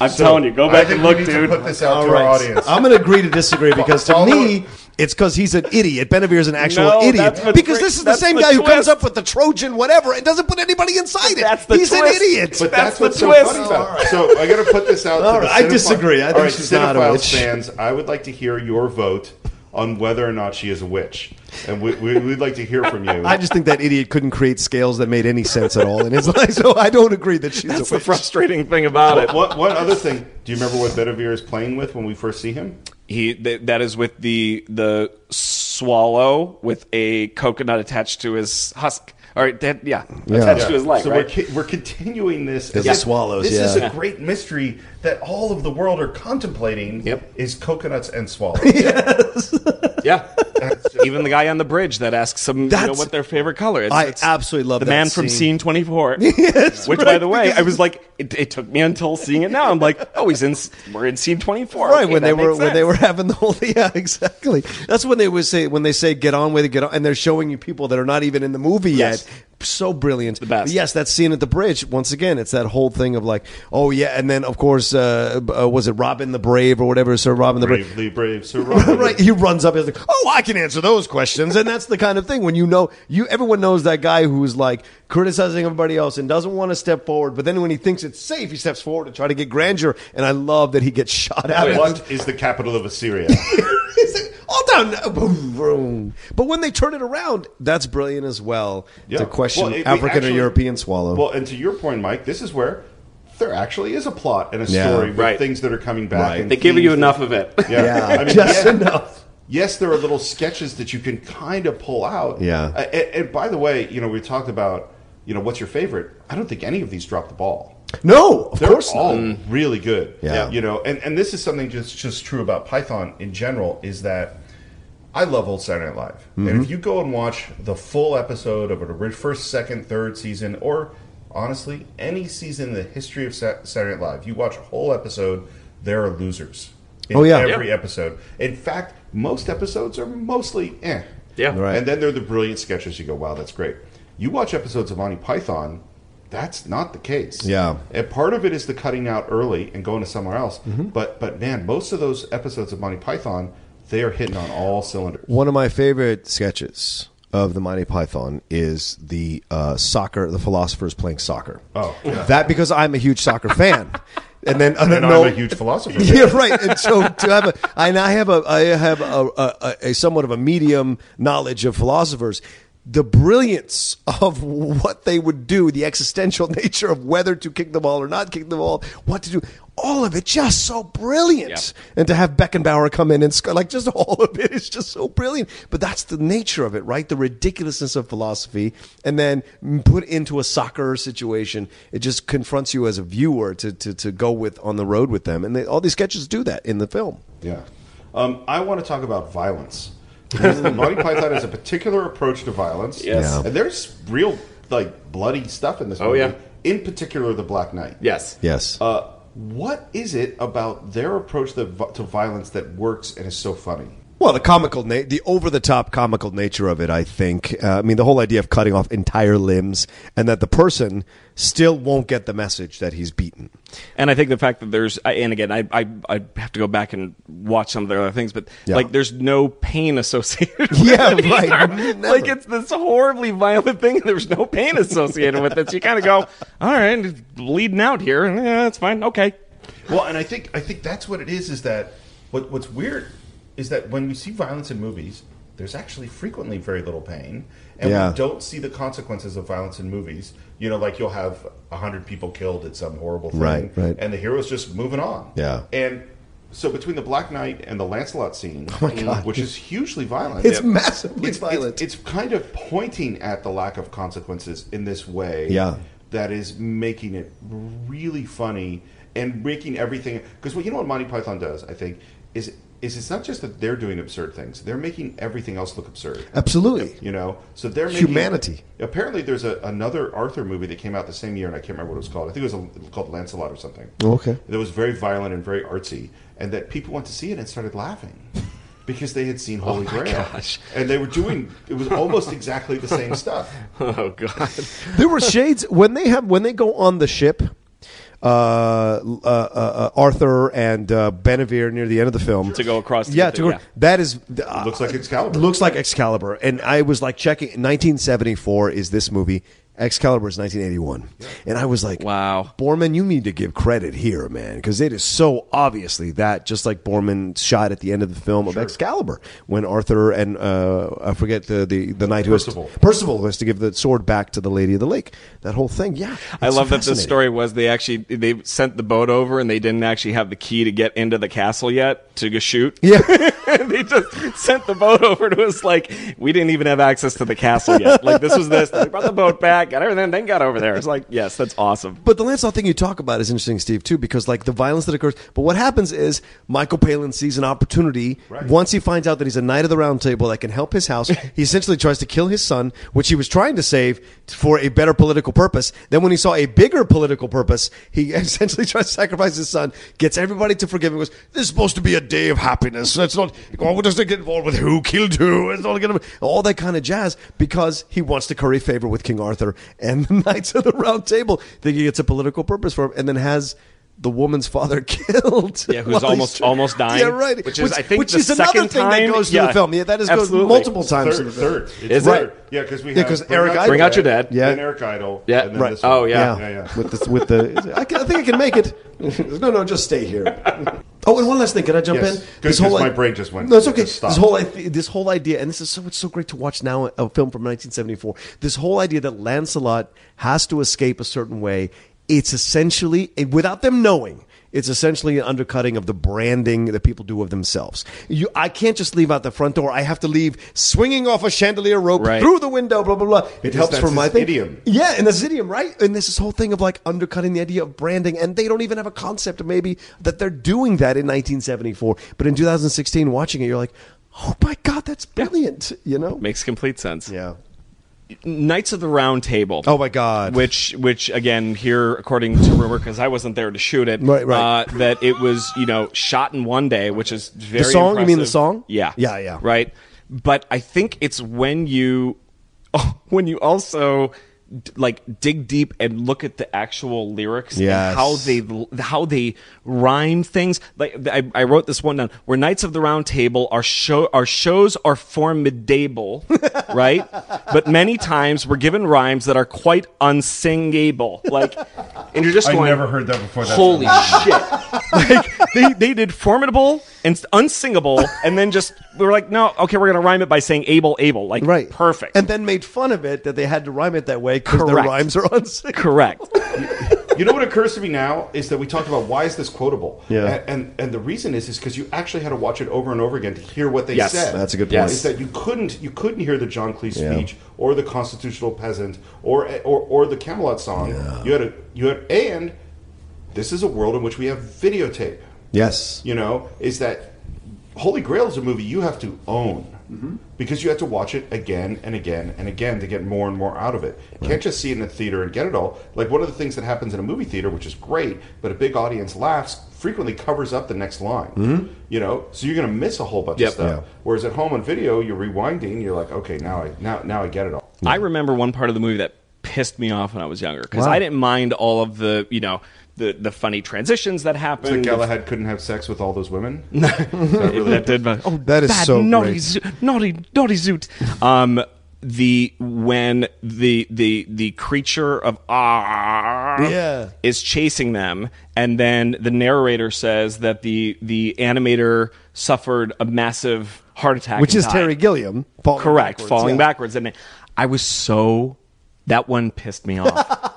S6: I'm
S1: So,
S6: telling you, go back and look,
S1: we need
S6: dude.
S1: Put this out
S5: All
S1: to
S5: right.
S1: our audience.
S5: I'm going to agree to disagree because to
S1: Follow-
S5: me, it's because he's an idiot. Benavir is an actual
S6: No,
S5: idiot. Because
S6: trick-
S5: this is the same
S6: the
S5: guy who comes up with the Trojan whatever and doesn't put anybody inside it.
S6: That's the
S5: he's an idiot.
S1: But
S6: That's
S1: that's,
S6: the
S1: what's so
S6: twist.
S1: funny about it. So I got to put this out.
S5: All
S1: to the
S5: right, I disagree. I think
S1: All right,
S5: she's not a witch.
S1: fans, I would like to hear your vote on whether or not she is a witch, and we, we, we'd like to hear from you.
S5: I just think that idiot couldn't create scales that made any sense at all in his life. So I don't agree that she's
S6: That's
S5: a
S6: the frustrating thing about it.
S1: What, one other thing? Do you remember what Bedivere is playing with when we first see him?
S6: He th- that is with the the swallow with a coconut attached to his husk. All right, that, yeah, attached to his leg.
S1: so
S6: right?
S1: we're, ki- we're continuing this. As
S5: the
S1: if
S5: swallows,
S1: This is a great mystery that all of the world are contemplating.
S6: Yep.
S1: Is coconuts and swallows.
S6: yeah. Even the guy on the bridge that asks them, you know,
S5: That's-
S6: what their favorite color is.
S5: I
S6: It's
S5: absolutely love that.
S6: the
S5: that
S6: man from
S5: scene.
S6: Scene Twenty Four.
S5: Yes,
S6: which,
S5: right,
S6: by the way, I was like, it, it took me until seeing it now. I'm like, oh, he's in. We're in Scene Twenty Four.
S5: Right when they were when they were having the whole yeah exactly that's when they would say when they say get on with it get on and they're showing you people that are not even in the movie
S6: Yes.
S5: yet so brilliant the
S6: best.
S5: yes that scene at the bridge once again it's that whole thing of like oh yeah and then of course uh, uh, was it Robin the Brave or whatever Sir Robin the Brave
S1: Bravely brave, Sir Robin.
S5: right he runs up he's like oh I can answer those questions and that's the kind of thing when you know you everyone knows that guy who's like criticizing everybody else and doesn't want to step forward but then when he thinks it's safe he steps forward to try to get grandeur and I love that he gets shot at
S1: What is the capital of Assyria?
S5: It's like, all down. Boom, boom. But when they turn it around, that's brilliant as well
S1: Yeah.
S5: to question
S1: Well, it-
S5: African
S1: actually-
S5: or European swallow.
S1: Well, and to your point, Mike, this is where there actually is a plot and a
S5: Yeah.
S1: story with
S6: Right.
S1: things that are coming back.
S5: Right.
S1: and
S6: They give you
S1: that-
S6: enough of it.
S1: Yeah,
S5: Yeah,
S1: I mean,
S5: just
S1: yeah,
S5: enough.
S1: Yes, there are little sketches that you can kind of pull out.
S5: Yeah.
S1: Uh, and, and by the way, you know, we talked about, you know, what's your favorite? I don't think any of these dropped the ball.
S5: no, of
S1: They're
S5: course
S1: all
S5: not.
S1: really good.
S5: Yeah.
S1: You know, and, and this is something just just true about Python in general is that I love old Saturday Night Live.
S5: Mm-hmm.
S1: And if you go and watch the full episode of a first, second, third season, or honestly, any season in the history of Sa- Saturday Night Live, you watch a whole episode, there are losers. In
S5: Oh, yeah.
S1: every episode. In fact, most episodes are mostly eh.
S6: Yeah.
S5: Right.
S1: And then there are the brilliant sketches. You go, wow, that's great. You watch episodes of Monty Python, that's not the case.
S5: Yeah.
S1: And part of it is the cutting out early and going to somewhere else.
S5: Mm-hmm.
S1: But but man, most of those episodes of Monty Python, they are hitting on all cylinders.
S5: One of my favorite sketches of the Monty Python is the uh, soccer, the philosophers playing soccer.
S1: Oh, yeah.
S5: that because I'm a huge soccer fan. And then I don't
S1: And I'm a huge philosopher.
S5: Yeah, right. And so to have a, and I have a, I have a, a, a somewhat of a medium knowledge of philosophers. The brilliance of what they would do, the existential nature of whether to kick the ball or not kick the ball, what to do, all of it just so brilliant. And to have Beckenbauer come in and sc- like just all of it is just so brilliant. But that's the nature of it, right? The ridiculousness of philosophy, and then put into a soccer situation, it just confronts you as a viewer to to, to go with on the road with them. And they, all these sketches do that in the film.
S1: Yeah. Um, I want to talk about violence. Because Monty Python has a particular approach to violence.
S6: Yes. Yeah.
S1: And there's real, like, bloody stuff in this
S6: Oh,
S1: movie.
S6: yeah.
S1: In particular, The Black Knight.
S6: Yes.
S5: Yes.
S1: Uh, what is it about their approach to, to violence that works and is so funny?
S5: Well, the comical, na- the over-the-top comical nature of it, I think. Uh, I mean, the whole idea of cutting off entire limbs, and that the person still won't get the message that he's beaten.
S6: And I think the fact that there's, and again, I, I, I have to go back and watch some of the other things, but
S5: Yeah.
S6: like, there's no pain associated. with
S5: Yeah,
S6: it
S5: right. Never.
S6: Like, it's this horribly violent thing, and there's no pain associated with it. So you kind of go, all right, it's bleeding out here, and yeah, that's fine, okay.
S1: Well, and I think I think that's what it is. Is that what what's weird is that when we see violence in movies, there's actually frequently very little pain, and
S5: Yeah.
S1: we don't see the consequences of violence in movies. You know, like you'll have a hundred people killed at some horrible thing,
S5: Right, right.
S1: and the hero's just moving on.
S5: Yeah.
S1: and so between the Black Knight and the Lancelot scene,
S5: Oh my God.
S1: which is hugely violent,
S5: It's massively
S1: it's,
S5: violent.
S1: It's, it's kind of pointing at the lack of consequences in this way.
S5: Yeah.
S1: that is making it really funny and making everything because what you know what Monty Python does, I think, is is it's not just that they're doing absurd things; they're making everything else look absurd.
S5: Absolutely.
S1: You know, so they're making,
S5: Humanity.
S1: Apparently, there's a, another Arthur movie that came out the same year, and I can't remember what it was called. I think it was, a, it was called Lancelot or something.
S5: Oh, okay.
S1: That was very violent and very artsy, and that people went to see it and started laughing. Because they had seen Holy
S6: Oh
S1: Grail,
S6: gosh.
S1: and they were doing it was almost exactly the same stuff.
S6: Oh, God.
S5: there were shades when they have when they go on the ship. Uh, uh, uh, uh, Arthur and uh, Benevere near the end of the film
S6: To go across to
S5: yeah, to go,
S6: yeah.
S5: that is uh,
S1: looks like Excalibur.
S5: Looks like Excalibur, and I was like checking. 1974 is this movie. Excalibur is 1981, and I was like,
S6: Wow.
S5: Boorman, you need to give credit here, man, because it is so obviously that just like Boorman shot at the end of the film of Excalibur when Arthur and uh, I forget the the, the knight who has
S1: Percival.
S5: to, Percival has to give the sword back to the Lady of the Lake. That whole thing, yeah.
S6: I
S5: it's
S6: love that the
S5: fascinating.
S6: story was they actually they sent the boat over and they didn't actually have the key to get into the castle yet to go shoot.
S5: Yeah.
S6: they just sent the boat over to us like we didn't even have access to the castle yet. Like this was this. They brought the boat back, got everything, then got over there. It's like yes, that's awesome.
S5: But the Lancelot thing you talk about is interesting, Steve, too, because like the violence that occurs. But what happens is Michael Palin sees an opportunity once he finds out that he's a knight of the Round Table that can help his house. he essentially tries to kill his son, which he was trying to save for a better political purpose. Then, when he saw a bigger political purpose, he essentially tries to sacrifice his son, gets everybody to forgive him. Goes, "This is supposed to be a day of happiness. Let's not. Oh, doesn't get involved with who killed who. It's not get all that kind of jazz because he wants to curry favor with King Arthur and the Knights of the Round Table, thinking it's a political purpose for him, and then has the woman's father killed.
S6: Yeah, who's almost- almost dying,
S5: Yeah, right.
S6: which is, I think,
S5: which
S6: the
S5: is another
S6: second
S5: thing
S6: time-
S5: that goes through
S6: yeah,
S5: the film. Yeah, that is goes multiple times.
S1: Third,
S5: through the film.
S1: third. It's
S6: Is it?
S1: third. Yeah, because we
S5: Yeah,
S1: have
S5: 'cause
S1: Bring
S5: Eric
S1: Out
S5: Idle-
S6: Bring Out Your dad.
S5: Yeah.
S1: then Eric Idle,
S6: Yeah,
S1: and then
S6: right.
S1: this one.
S6: Oh, yeah.
S1: yeah, yeah.
S5: With the with the, I, can, I think I can make it. no, no, just stay here. Oh, and one last thing. Can I jump
S1: Yes.
S5: in?
S1: Good, 'cause my brain just went-
S5: No, it's okay. This whole i- this whole idea, and this is so it's so great to watch now. A film from 1974. This whole idea that Lancelot has to escape a certain way. It's essentially, without them knowing, it's essentially an undercutting of the branding that people do of themselves. You, I can't just leave out the front door. I have to leave swinging off a chandelier rope
S6: Right.
S5: through the window. Blah blah blah. It
S1: Because
S5: helps for my thing.
S1: idiom.
S5: Yeah, and that's his idiom, right? And this whole thing of like undercutting the idea of branding, and they don't even have a concept maybe that they're doing that in 1974. But in 2016, watching it, you're like, oh my god, that's brilliant. You know?
S6: Makes complete sense.
S5: Yeah.
S6: Knights of the Round Table.
S5: Oh my God!
S6: Which, which again, here according to rumor, because I wasn't there to shoot it,
S5: Right, right.
S6: Uh, that it was you know shot in one day, which is very
S5: the song? You mean the song?
S6: Yeah,
S5: Yeah, yeah.
S6: right. But I think it's when you oh, when you also like dig deep and look at the actual lyrics
S5: Yes.
S6: and how they how they rhyme things. Like I, I wrote this one down. Where Knights of the Round Table, our show our shows are formidable, right? But many times we're given rhymes that are quite unsingable. Like, and you're just
S1: I never heard that before. That's
S6: Holy
S1: amazing.
S6: shit! like they they did formidable and unsingable, and then just we were like, no, okay, we're gonna rhyme it by saying able, able, like
S5: Right.
S6: perfect.
S5: And then made fun of it that they had to rhyme it that way because their
S6: Correct.
S5: rhymes are unsingable.
S6: Correct.
S1: You know what occurs to me now is that we talked about why is this quotable?
S5: Yeah.
S1: And and, and the reason is is because you actually had to watch it over and over again to hear what they
S6: Yes.
S1: said.
S5: That's a good
S6: Yes.
S5: point.
S1: Is that you couldn't you couldn't hear the John Cleese
S5: Yeah.
S1: speech or the constitutional peasant or or, or the Camelot song. You had a you had and this is a world in which we have videotape.
S5: Yes.
S1: You know, is that Holy Grail is a movie you have to own mm-hmm. because you have to watch it again and again and again to get more and more out of it. You can't just see it in a theater and get it all. Like one of the things that happens in a movie theater, which is great, but a big audience laughs, frequently covers up the next line. Mm-hmm. You know, so you're going to miss a whole bunch
S6: Yep.
S1: of stuff.
S5: Yeah.
S1: Whereas at home on video, you're rewinding. You're like, okay, now I now now I get it all.
S6: I remember one part of the movie that pissed me off when I was younger because
S5: Wow.
S6: I didn't mind all of the you know the the funny transitions that
S1: So
S6: happened.
S1: Galahad couldn't have sex with all those women.
S6: that did my, oh
S5: That is
S6: bad,
S5: so
S6: naughty
S5: great.
S6: Zo- naughty naughty zoot. Um, the when the the the creature of ah
S5: Yeah.
S6: is chasing them, and then the narrator says that the the animator suffered a massive heart attack,
S5: Which is
S6: died.
S5: Terry Gilliam. Falling
S6: correct
S5: backwards,
S6: falling
S5: yeah.
S6: backwards and i was so that one pissed me off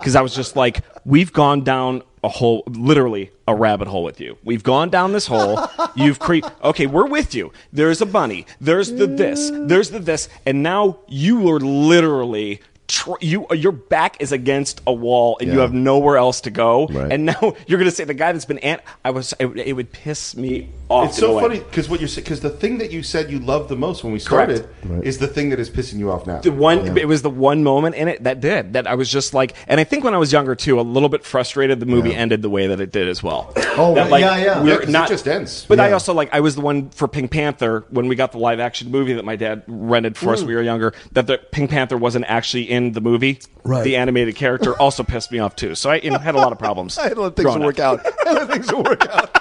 S6: because i was just like we've gone down a hole literally a rabbit hole with you. We've gone down this hole. You've cre- okay we're with you. There's a bunny. There's the this. There's the this. And now you are literally tr- you your back is against a wall and you have nowhere else to go.
S5: Right.
S6: and now you're going to say the guy that's been ant i was it, it would piss me off
S1: It's so
S6: way.
S1: funny because what you're because the thing that you said you loved the most when we
S6: Correct.
S1: started is the thing that is pissing you off now.
S6: the one it was the one moment in it that did that I was just like and I think when I was younger too a little bit frustrated the movie ended the way that it did as well.
S5: Oh,
S6: That,
S5: yeah, yeah.
S6: we're
S1: Yeah, 'cause it
S6: not
S1: just ends.
S6: But I also like I was the one for Pink Panther when we got the live action movie that my dad rented for us mm. when we were younger that the Pink Panther wasn't actually in the movie.
S5: Right.
S6: The animated character also pissed me off too. So I you know, had a lot of problems.
S5: I had to let things
S6: growing
S5: work out. I let things work out.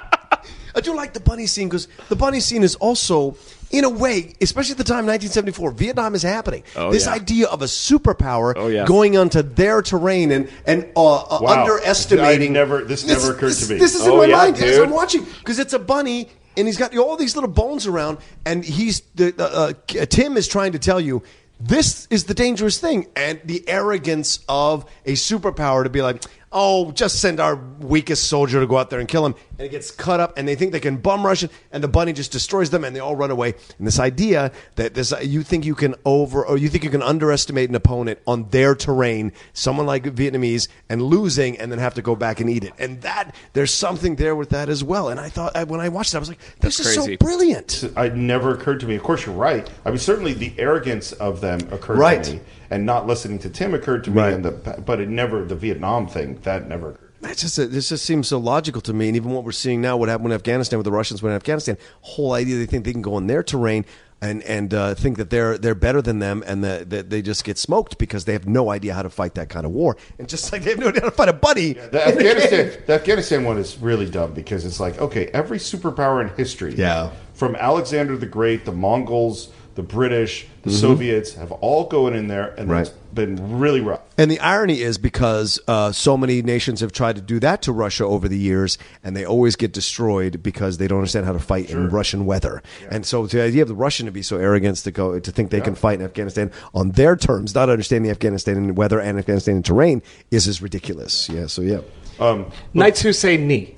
S5: I do like the bunny scene because the bunny scene is also, in a way, especially at the time, 1974, Vietnam is happening.
S6: Oh,
S5: this
S6: yeah.
S5: idea of a superpower
S6: Oh, yeah.
S5: going onto their terrain and and uh, uh,
S1: Wow.
S5: underestimating.
S1: I never- this never occurred to me.
S5: This is
S6: Oh,
S5: in my
S6: yeah,
S5: mind as. I'm watching because it's a bunny and he's got all these little bones around, and he's the uh, uh, Tim is trying to tell you. This is the dangerous thing, and the arrogance of a superpower to be like, "Oh, just send our weakest soldier to go out there and kill him," and it gets cut up, and they think they can bum rush it, and the bunny just destroys them, and they all run away. And this idea that this you think you can over or you think you can underestimate an opponent on their terrain, someone like Vietnamese, and losing, and then have to go back and eat it, and that there's something there with that as well. And I thought when I watched it, I was like, "This
S6: That's
S5: is
S6: crazy.
S5: so brilliant."
S1: It never occurred to me. Of course, you're right. I mean, certainly the arrogance of them occurred
S5: Right.
S1: to me, and not listening to Tim occurred to me.
S5: Right.
S1: And the, but it never the Vietnam thing that never occurred.
S5: It's just this just seems so logical to me, and even what we're seeing now, what happened in Afghanistan with the Russians when in Afghanistan, whole idea they think they can go on their terrain and and uh, think that they're they're better than them, and that that they just get smoked because they have no idea how to fight that kind of war, and just like they have no idea how to fight a buddy.
S1: The Afghanistan, the Afghanistan one is really dumb because it's like, okay, every superpower in history,
S5: Yeah.
S1: from Alexander the Great, the Mongols, the British, the
S5: Mhm.
S1: Soviets have all going in there, and
S5: Right.
S1: it's been really rough.
S5: And the irony is because uh, so many nations have tried to do that to Russia over the years, and they always get destroyed because they don't understand how to fight in Russian weather. And so the idea of the Russian to be so arrogant to go to think they can fight in Afghanistan on their terms, not understanding Afghanistan and weather and Afghanistan terrain, is as ridiculous. Yeah. So yeah.
S1: Um,
S6: Knights who say knee.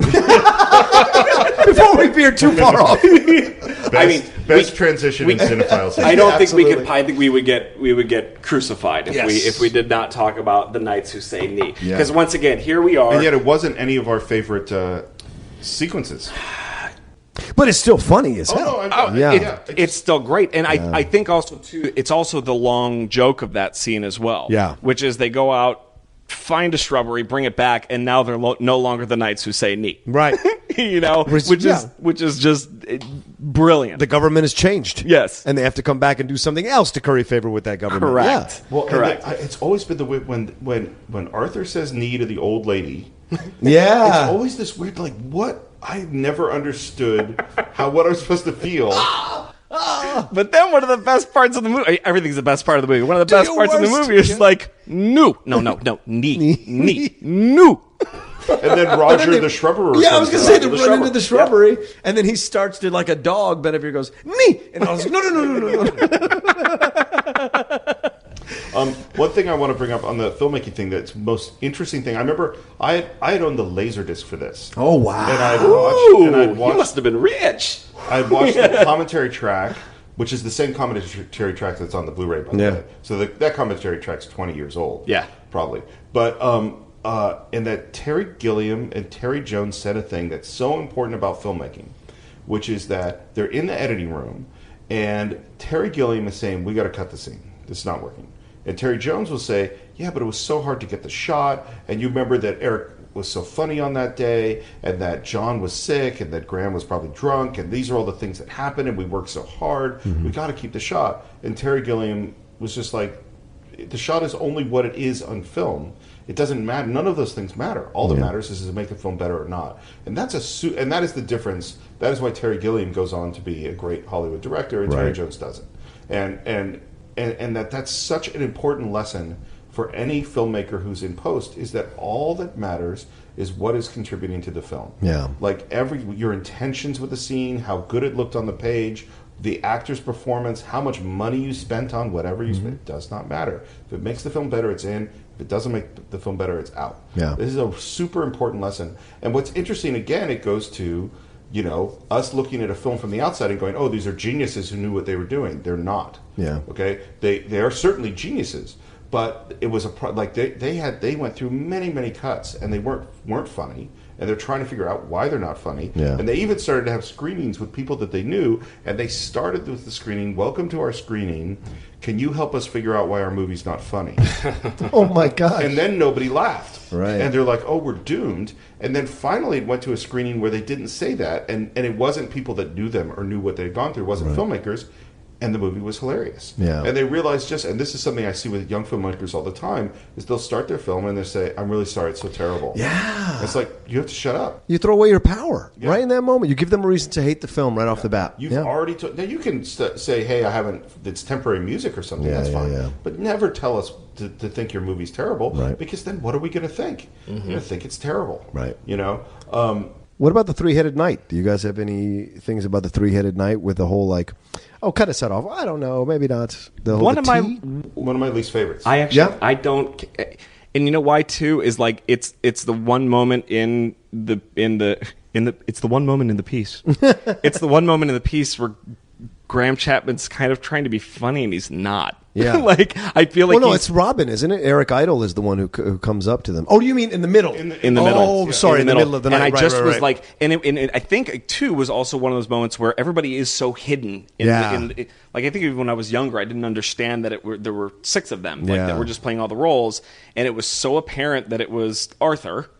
S5: Before we veer too far off.
S6: I mean,
S1: best transition in cinephiles.
S6: I don't think we could. I think we would get we would get crucified if we if we did not talk about the knights who say knee.
S1: Yeah.
S6: Because once again, here we are.
S1: and yet it wasn't any of our favorite uh, sequences.
S5: but it's still funny as hell.
S6: Oh,
S5: yeah.
S6: it- it's still great, and
S5: Yeah.
S6: I, I think also too, it's also the long joke of that scene as well.
S5: Yeah.
S6: which is they go out, find a shrubbery, bring it back, and now they're lo- no longer the knights who say "neat."
S5: Right.
S6: you know,
S5: Which-
S6: which,
S5: yeah.
S6: is which is just eh, brilliant.
S5: the government has changed.
S6: Yes.
S5: and they have to come back and do something else to curry favor with that government.
S6: Correct.
S1: Well,
S6: Correct.
S1: the- I- it's always been the way when when when Arthur says "knee" to the old lady.
S5: Yeah, yeah.
S1: It's always this weird, like what I never understood how what I'm supposed to feel.
S6: But then one of the best parts of the movie, everything's the best part of the movie. One of the
S5: Do
S6: best
S5: your
S6: parts of the movie is like, no, no, no, no, knee, knee, no.
S1: And then Roger
S5: they-
S1: the shrubberer.
S5: Yeah, I was gonna say
S1: out
S5: they
S1: of
S5: run into the
S1: shrubbery.
S5: shrubbery, and then he starts to like a dog. Benevere goes me, and I was like, no, no, no, no, no, no.
S1: Um, one thing I want to bring up on the filmmaking thing that's most interesting thing. I remember I had, I had owned the Laserdisc for this.
S5: Oh wow!
S1: And I'd watched and I'd
S6: You must have been rich.
S1: I watched the commentary track, which is the same commentary track that's on the Blu-ray. By the
S5: Yeah.
S1: way, so the, that commentary track's twenty years old.
S6: Yeah.
S1: probably. But um, uh, and that Terry Gilliam and Terry Jones said a thing that's so important about filmmaking, which is that they're in the editing room, and Terry Gilliam is saying, "We got to cut the scene. This is not working." And Terry Jones will say, "Yeah, but it was so hard to get the shot." And you remember that Eric was so funny on that day, and that John was sick, and that Graham was probably drunk, and these are all the things that happened, and we worked so hard. Mm-hmm. We got to keep the shot. And Terry Gilliam was just like, "The shot is only what it is on film. It doesn't matter. None of those things matter. All that matters is to make the film better or not. And that's a su- and that is the difference. That is why Terry Gilliam goes on to be a great Hollywood director, and Terry Jones doesn't. And and and, and that that's such an important lesson for any filmmaker who's in post is that all that matters is what is contributing to the film.
S5: Yeah.
S1: Like every your intentions with the scene, how good it looked on the page, the actor's performance, how much money you spent on whatever you spent, mm-hmm. does not matter. If it makes the film better, it's in. If it doesn't make the film better, it's out.
S5: Yeah.
S1: This is a super important lesson. And what's interesting again, it goes to you know, us looking at a film from the outside and going, "Oh, these are geniuses who knew what they were doing." They're not.
S5: Yeah.
S1: Okay. They they are certainly geniuses, but it was a pro- like they, they had they went through many many cuts and they weren't weren't funny and they're trying to figure out why they're not funny.
S5: Yeah.
S1: And they even started to have screenings with people that they knew, and they started with the screening. Welcome to our screening. Can you help us figure out why our movie's not funny?
S5: Oh my god!
S1: and then nobody laughed.
S5: Right.
S1: And they're like, "Oh, we're doomed." And then finally, it went to a screening where they didn't say that, and and it wasn't people that knew them or knew what they'd gone through. It wasn't filmmakers, and the movie was hilarious.
S5: Yeah.
S1: And they realized just, and this is something I see with young filmmakers all the time, is they'll start their film and they say, "I'm really sorry, it's so terrible."
S5: Yeah.
S1: It's like you have to shut up.
S5: you throw away your power
S1: Yeah.
S5: right in that moment. You give them a reason to hate the film right off the bat.
S1: You've
S5: Yeah.
S1: already told. Now you can st- say, "Hey, I haven't." It's temporary music or something. That's fine. But never tell us to, to think your movie's terrible,
S5: Right.
S1: because then what are we going to think? We're going to think it's terrible,
S5: Right.
S1: You know. Um,
S5: What about the three headed knight? Do you guys have any things about the three headed knight with the whole like, oh, cut a set off? I don't know, maybe not. The whole
S6: One
S5: the
S6: of my
S1: one of my least favorites.
S6: I actually,
S5: Yeah.
S6: I don't, and you know why too is like it's it's the one moment in the in the in the it's the one moment in the piece. it's the one moment in the piece where Graham Chapman's kind of trying to be funny and he's not.
S5: Yeah.
S6: like I feel like
S5: well, no,
S6: he's-
S5: it's Robin, isn't it? Eric Idle is the one who, c- who comes up to them. Oh, do you mean in the middle?
S1: In the-
S6: in the
S5: oh,
S6: middle.
S5: sorry, in the middle of the night.
S6: And I
S5: Right,
S6: just
S5: right,
S6: was
S5: right.
S6: like, and, it, and it, I think too was also one of those moments where everybody is so hidden. In
S5: Yeah.
S6: The, in like I think even when I was younger, I didn't understand that it were there were six of them. Like
S5: Yeah.
S6: that were just playing all the roles, and it was so apparent that it was Arthur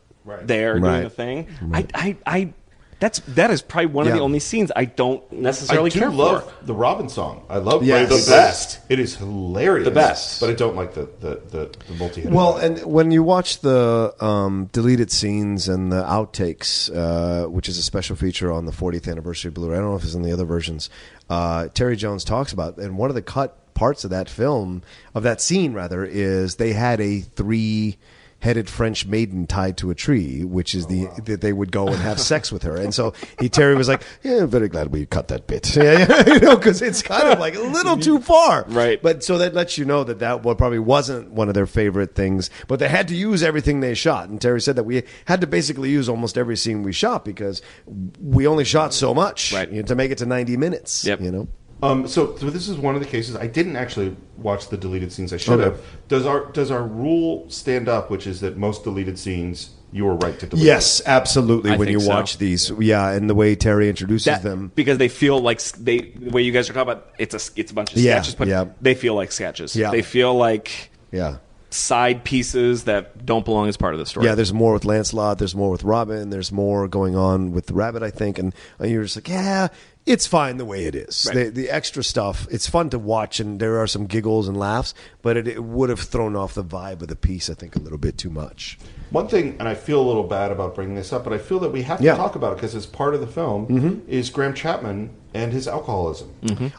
S6: there doing the thing. I, I, I, that's that is probably one of the only scenes I don't necessarily care about.
S1: I do
S6: care
S1: love
S6: for.
S1: the Robin song. I love
S5: Yes. The
S6: best.
S1: It is hilarious.
S6: The best.
S1: But I don't like the the the, the multi.
S5: Well, and when you watch the um, deleted scenes and the outtakes, uh, which is a special feature on the 40th anniversary Blu-ray, I don't know if it's in the other versions. Uh, Terry Jones talks about, and one of the cut parts of that film, of that scene rather, is they had a three. Headed French maiden tied to a tree, which is the oh, that they would go and have sex with her, and so he Terry was like, "Yeah, I'm very glad we cut that bit, yeah, yeah. you know, because it's kind of like a little too far,
S6: Right.
S5: But so that lets you know that that what probably wasn't one of their favorite things, but they had to use everything they shot. And Terry said that we had to basically use almost every scene we shot because we only shot so much
S6: Right.
S5: you know, to make it to ninety minutes.
S6: Yep.
S5: You know,
S1: Um, so, so this is one of the cases I didn't actually watch the deleted scenes. I should
S5: Okay.
S1: have. Does our does our rule stand up, which is that most deleted scenes you were right to delete
S5: Yes,
S1: it.
S5: absolutely.
S6: I
S5: when you
S6: so.
S5: watch these, yeah, and the way Terry introduces
S6: That-
S5: them.
S6: because they feel like they the way you guys are talking about it's a it's a bunch of
S5: Yeah,
S6: sketches, but
S5: yeah.
S6: they feel like sketches.
S5: Yeah.
S6: They feel like
S5: Yeah.
S6: side pieces that don't belong as part of the story.
S5: Yeah, there's more with Lancelot. There's more with Robin. There's more going on with the Rabbit, I think. And you're just like, yeah, it's fine the way it is.
S6: Right.
S5: The, the extra stuff, it's fun to watch, and there are some giggles and laughs, but it, it would have thrown off the vibe of the piece, I think, a little bit too much.
S1: One thing, and I feel a little bad about bringing this up, but I feel that we have to
S5: Yeah.
S1: talk about it because it's part of the film.
S5: Mhm.
S1: Is Graham Chapman and his alcoholism?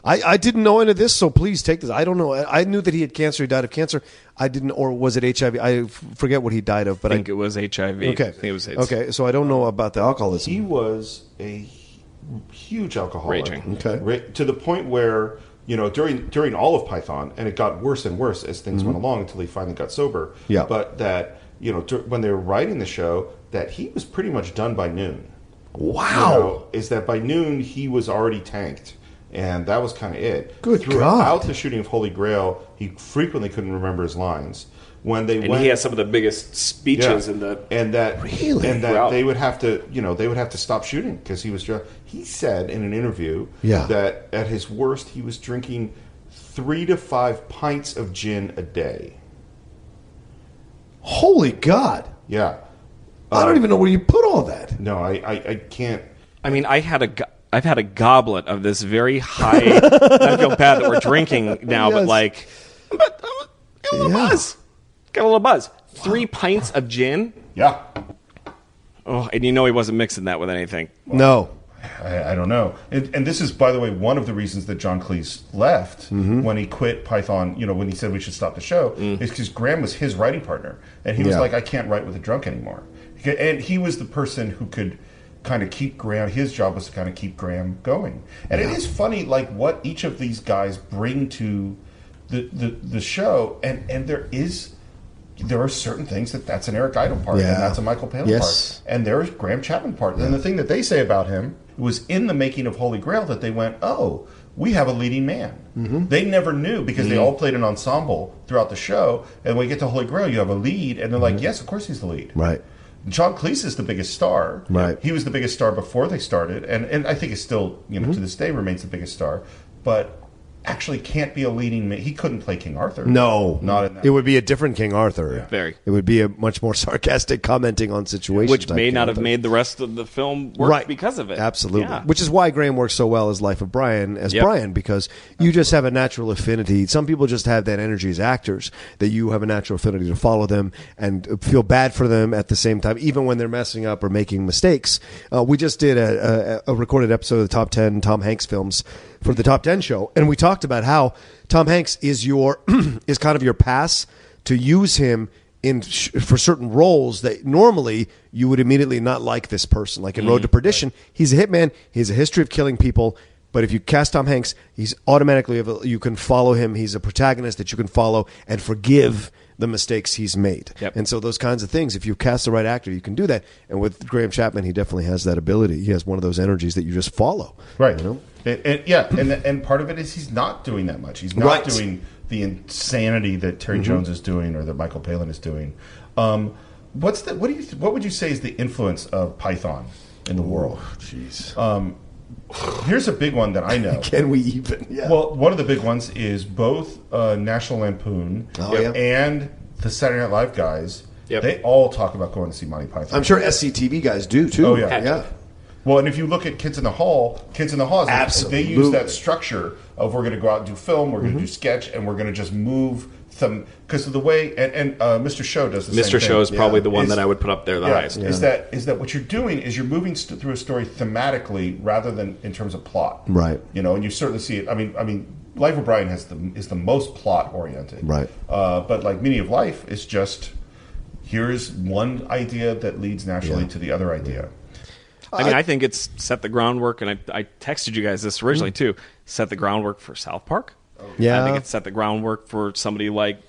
S5: I, I didn't know any of this, so please take this. I don't know. I, I knew that he had cancer. He died of cancer. I didn't, or was it HIV? I f- forget what he died of, but
S6: I think it was HIV.
S5: Okay,
S6: I think it was AIDS.
S5: okay. So I don't know about the alcoholism.
S1: He was a huge alcoholic.
S6: Raging.
S5: Okay.
S1: Ra- to the point where you know during during all of Python, and it got worse and worse as things went along until he finally got sober.
S5: Mm-hmm. Yeah.
S1: But that you know dur- when they were writing the show, that he was pretty much done by noon.
S5: Wow.
S1: You know, is that by noon he was already tanked. And that was kind of it.
S5: Good
S1: Throughout
S5: God.
S1: the shooting of Holy Grail, he frequently couldn't remember his lines. When they
S6: And
S1: went,
S6: he has some of the biggest speeches
S1: yeah.
S6: in the
S1: and that
S5: Really?
S1: and that
S6: Throughout.
S1: they would have to you know they would have to stop shooting because he was just he said in an interview
S5: Yeah.
S1: that at his worst he was drinking three to five pints of gin a day
S5: Holy God.
S1: yeah
S5: I don't even know where you put all that.
S1: no I I, I can't
S6: I mean, I had a go- I've had a goblet of this very high. I feel bad that we're drinking now, but like, but, uh, got a
S5: Yeah.
S6: buzz. Got a little buzz. Three pints of gin.
S1: yeah
S6: Oh, and you know he wasn't mixing that with anything.
S5: No.
S1: I, I don't know and, and this is by the way one of the reasons that John Cleese left
S5: Mm-hmm.
S1: when he quit Python you know when he said we should stop the show
S6: Mm.
S1: is because Graham was his writing partner and he was
S5: Yeah.
S1: like I can't write with a drunk anymore and he was the person who could kind of keep Graham his job was to kind of keep Graham going and it is funny like what each of these guys bring to the the, the show and and there is there are certain things that that's an Eric Idle part
S5: Yeah.
S1: and that's a Michael Palin
S5: Yes.
S1: part and there's Graham Chapman part. And the thing that they say about him was in the making of Holy Grail that they went, oh, we have a leading man.
S5: Mm-hmm.
S1: They never knew because they all played an ensemble throughout the show. And when you get to Holy Grail, you have a lead, and they're like, yes, of course he's the lead.
S5: Mm-hmm. Right.
S1: John Cleese is the biggest star.
S5: Right.
S1: He was the biggest star before they started, and, and I think is still, you
S5: Mm-hmm.
S1: know, to this day remains the biggest star. But actually can't be a leading man. He couldn't play King Arthur.
S5: No.
S1: Not in that.
S5: It would be a different King Arthur.
S6: Very.
S5: It would be a much more sarcastic commenting on situations.
S6: Which may
S5: King
S6: not have made the rest of the film work
S5: right
S6: because of it.
S5: Absolutely.
S6: Yeah.
S5: Which is why Graham works so well as Life of Brian as
S6: Yep.
S5: Brian because you just have a natural affinity. Some people just have that energy as actors that you have a natural affinity to follow them and feel bad for them at the same time, even when they're messing up or making mistakes. Uh, we just did a, a, a recorded episode of the top ten Tom Hanks films for the top ten show, and we talked about how Tom Hanks is your is kind of your pass to use him in sh- for certain roles that normally you would immediately not like this person. Like in Road to mm, Perdition, he's a hitman. He has a history of killing people. But if you cast Tom Hanks, he's automatically you can follow him. He's a protagonist that you can follow and forgive the mistakes he's made.
S6: Yep.
S5: And so those kinds of things, if you cast the right actor, you can do that. And with Graham Chapman, he definitely has that ability. He has one of those energies that you just follow.
S1: Right.
S5: You know?
S1: And, and- yeah, and and part of it is he's not doing that much. He's not
S5: Right. Mm-hmm.
S1: doing the insanity that Terry Jones is doing or that Michael Palin is doing. Um, what's the what do you what would you say is the influence of Python in the world?
S5: Jeez.
S1: Um, here's a big one that I know.
S5: Can we even? Yeah.
S1: Well, one of the big ones is both uh, National Lampoon
S5: Oh, yeah.
S1: and the Saturday Night Live guys.
S6: Yep.
S1: They all talk about going to see Monty Python.
S5: I'm sure SCTV guys do too.
S1: Oh yeah,
S5: yeah.
S1: Well, and if you look at Kids in the Hall, Kids in the Hall, is-
S5: Absolutely.
S1: they use that structure of we're going to go out and do film, we're
S5: Mm-hmm.
S1: going to do sketch, and we're going to just move them because of the way. And, and uh, Mr. Show does the same
S6: Mr.
S1: thing.
S6: Show is probably the one
S1: Is-
S6: that I would put up there the
S1: yeah,
S6: highest.
S1: Is that is that what you're doing? Is you're moving st- through a story thematically rather than in terms of plot,
S5: Right.
S1: You know, and you certainly see it. I mean, I mean, Life of Brian has the is the most plot oriented,
S5: Right.
S1: Uh, but like Meaning of Life is just here's one idea that leads naturally
S5: Yeah.
S1: to the other idea.
S6: I mean, I think it's set the groundwork, and I, I texted you guys this originally too. Set the groundwork for South Park.
S5: Yeah.
S6: I think it set the groundwork for somebody like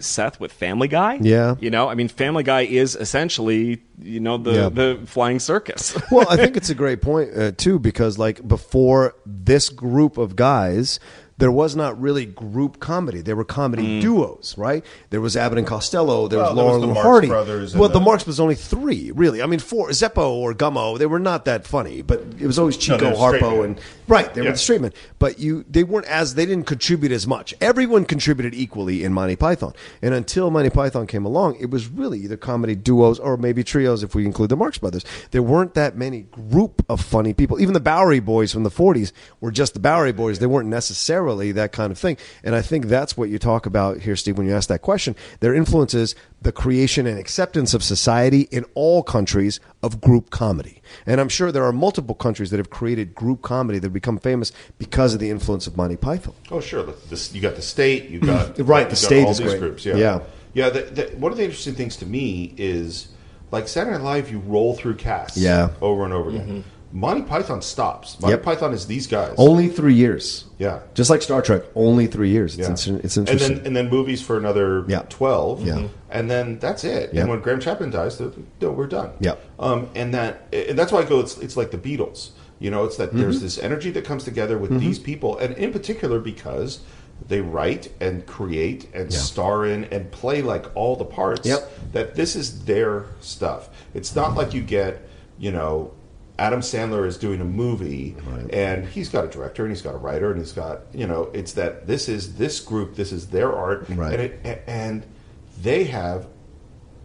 S6: Seth with Family Guy.
S5: Yeah.
S6: you know, I mean, Family Guy is essentially you know the
S5: Yeah.
S6: the flying circus.
S5: well, I think it's a great point uh, too because like before this group of guys, there was not really group comedy. There were comedy duos, right? There was Abbott and Costello. There
S1: Well,
S5: was
S1: there was the
S5: and Hardy.
S1: Brothers
S5: Well, the
S1: the-
S5: Marx was only three, really. I mean, four Zeppo or Gummo. They were not that funny, but it was always
S1: No,
S5: Chico,
S1: they were straight
S5: Harpo, and right. They
S1: Yeah.
S5: were the straight men, but you they weren't as they didn't contribute as much. Everyone contributed equally in Monty Python, and until Monty Python came along, it was really either comedy duos or maybe trios if we include the Marx Brothers. There weren't that many group of funny people. Even the Bowery Boys from the '40s were just the Bowery Boys. They weren't necessarily that kind of thing, and I think that's what you talk about here, Steve, when you ask that question. Their influence is the creation and acceptance of society in all countries of group comedy. And I'm sure there are multiple countries that have created group comedy that have become famous because of the influence of Monty Python.
S1: Oh, sure. Look, This, you got the state. You got
S5: Right,
S1: you
S5: the
S1: got
S5: state
S1: all
S5: is
S1: these
S5: great.
S1: groups. Yeah,
S5: Yeah.
S1: yeah. The, the, one of the interesting things to me is like Saturday Night Live. You roll through casts,
S5: Yeah.
S1: over and over again. Mm-hmm. Monty Python stops. Monty
S5: Yep.
S1: Python is these guys.
S5: Only three years.
S1: Yeah.
S5: Just like Star Trek, only three years. It's,
S1: Yeah.
S5: inter- it's
S1: and
S5: interesting.
S1: then and then movies for another
S5: Yeah.
S1: twelve.
S5: Yeah.
S1: and then that's it.
S5: Yeah.
S1: And when Graham Chapman dies, no, we're done.
S5: Yeah.
S1: um, and that and that's why I go. It's it's like the Beatles. You know, it's that
S5: Mm-hmm.
S1: there's this energy that comes together with these people, and in particular because they write and create and
S5: Yeah.
S1: star in and play like all the parts.
S5: Yep.
S1: That this is their stuff. It's not like you get, you know. Adam Sandler is doing a movie, and he's got a director, and he's got a writer, and he's got you know. It's that this is this group, this is their art,
S5: Right.
S1: and it, and they have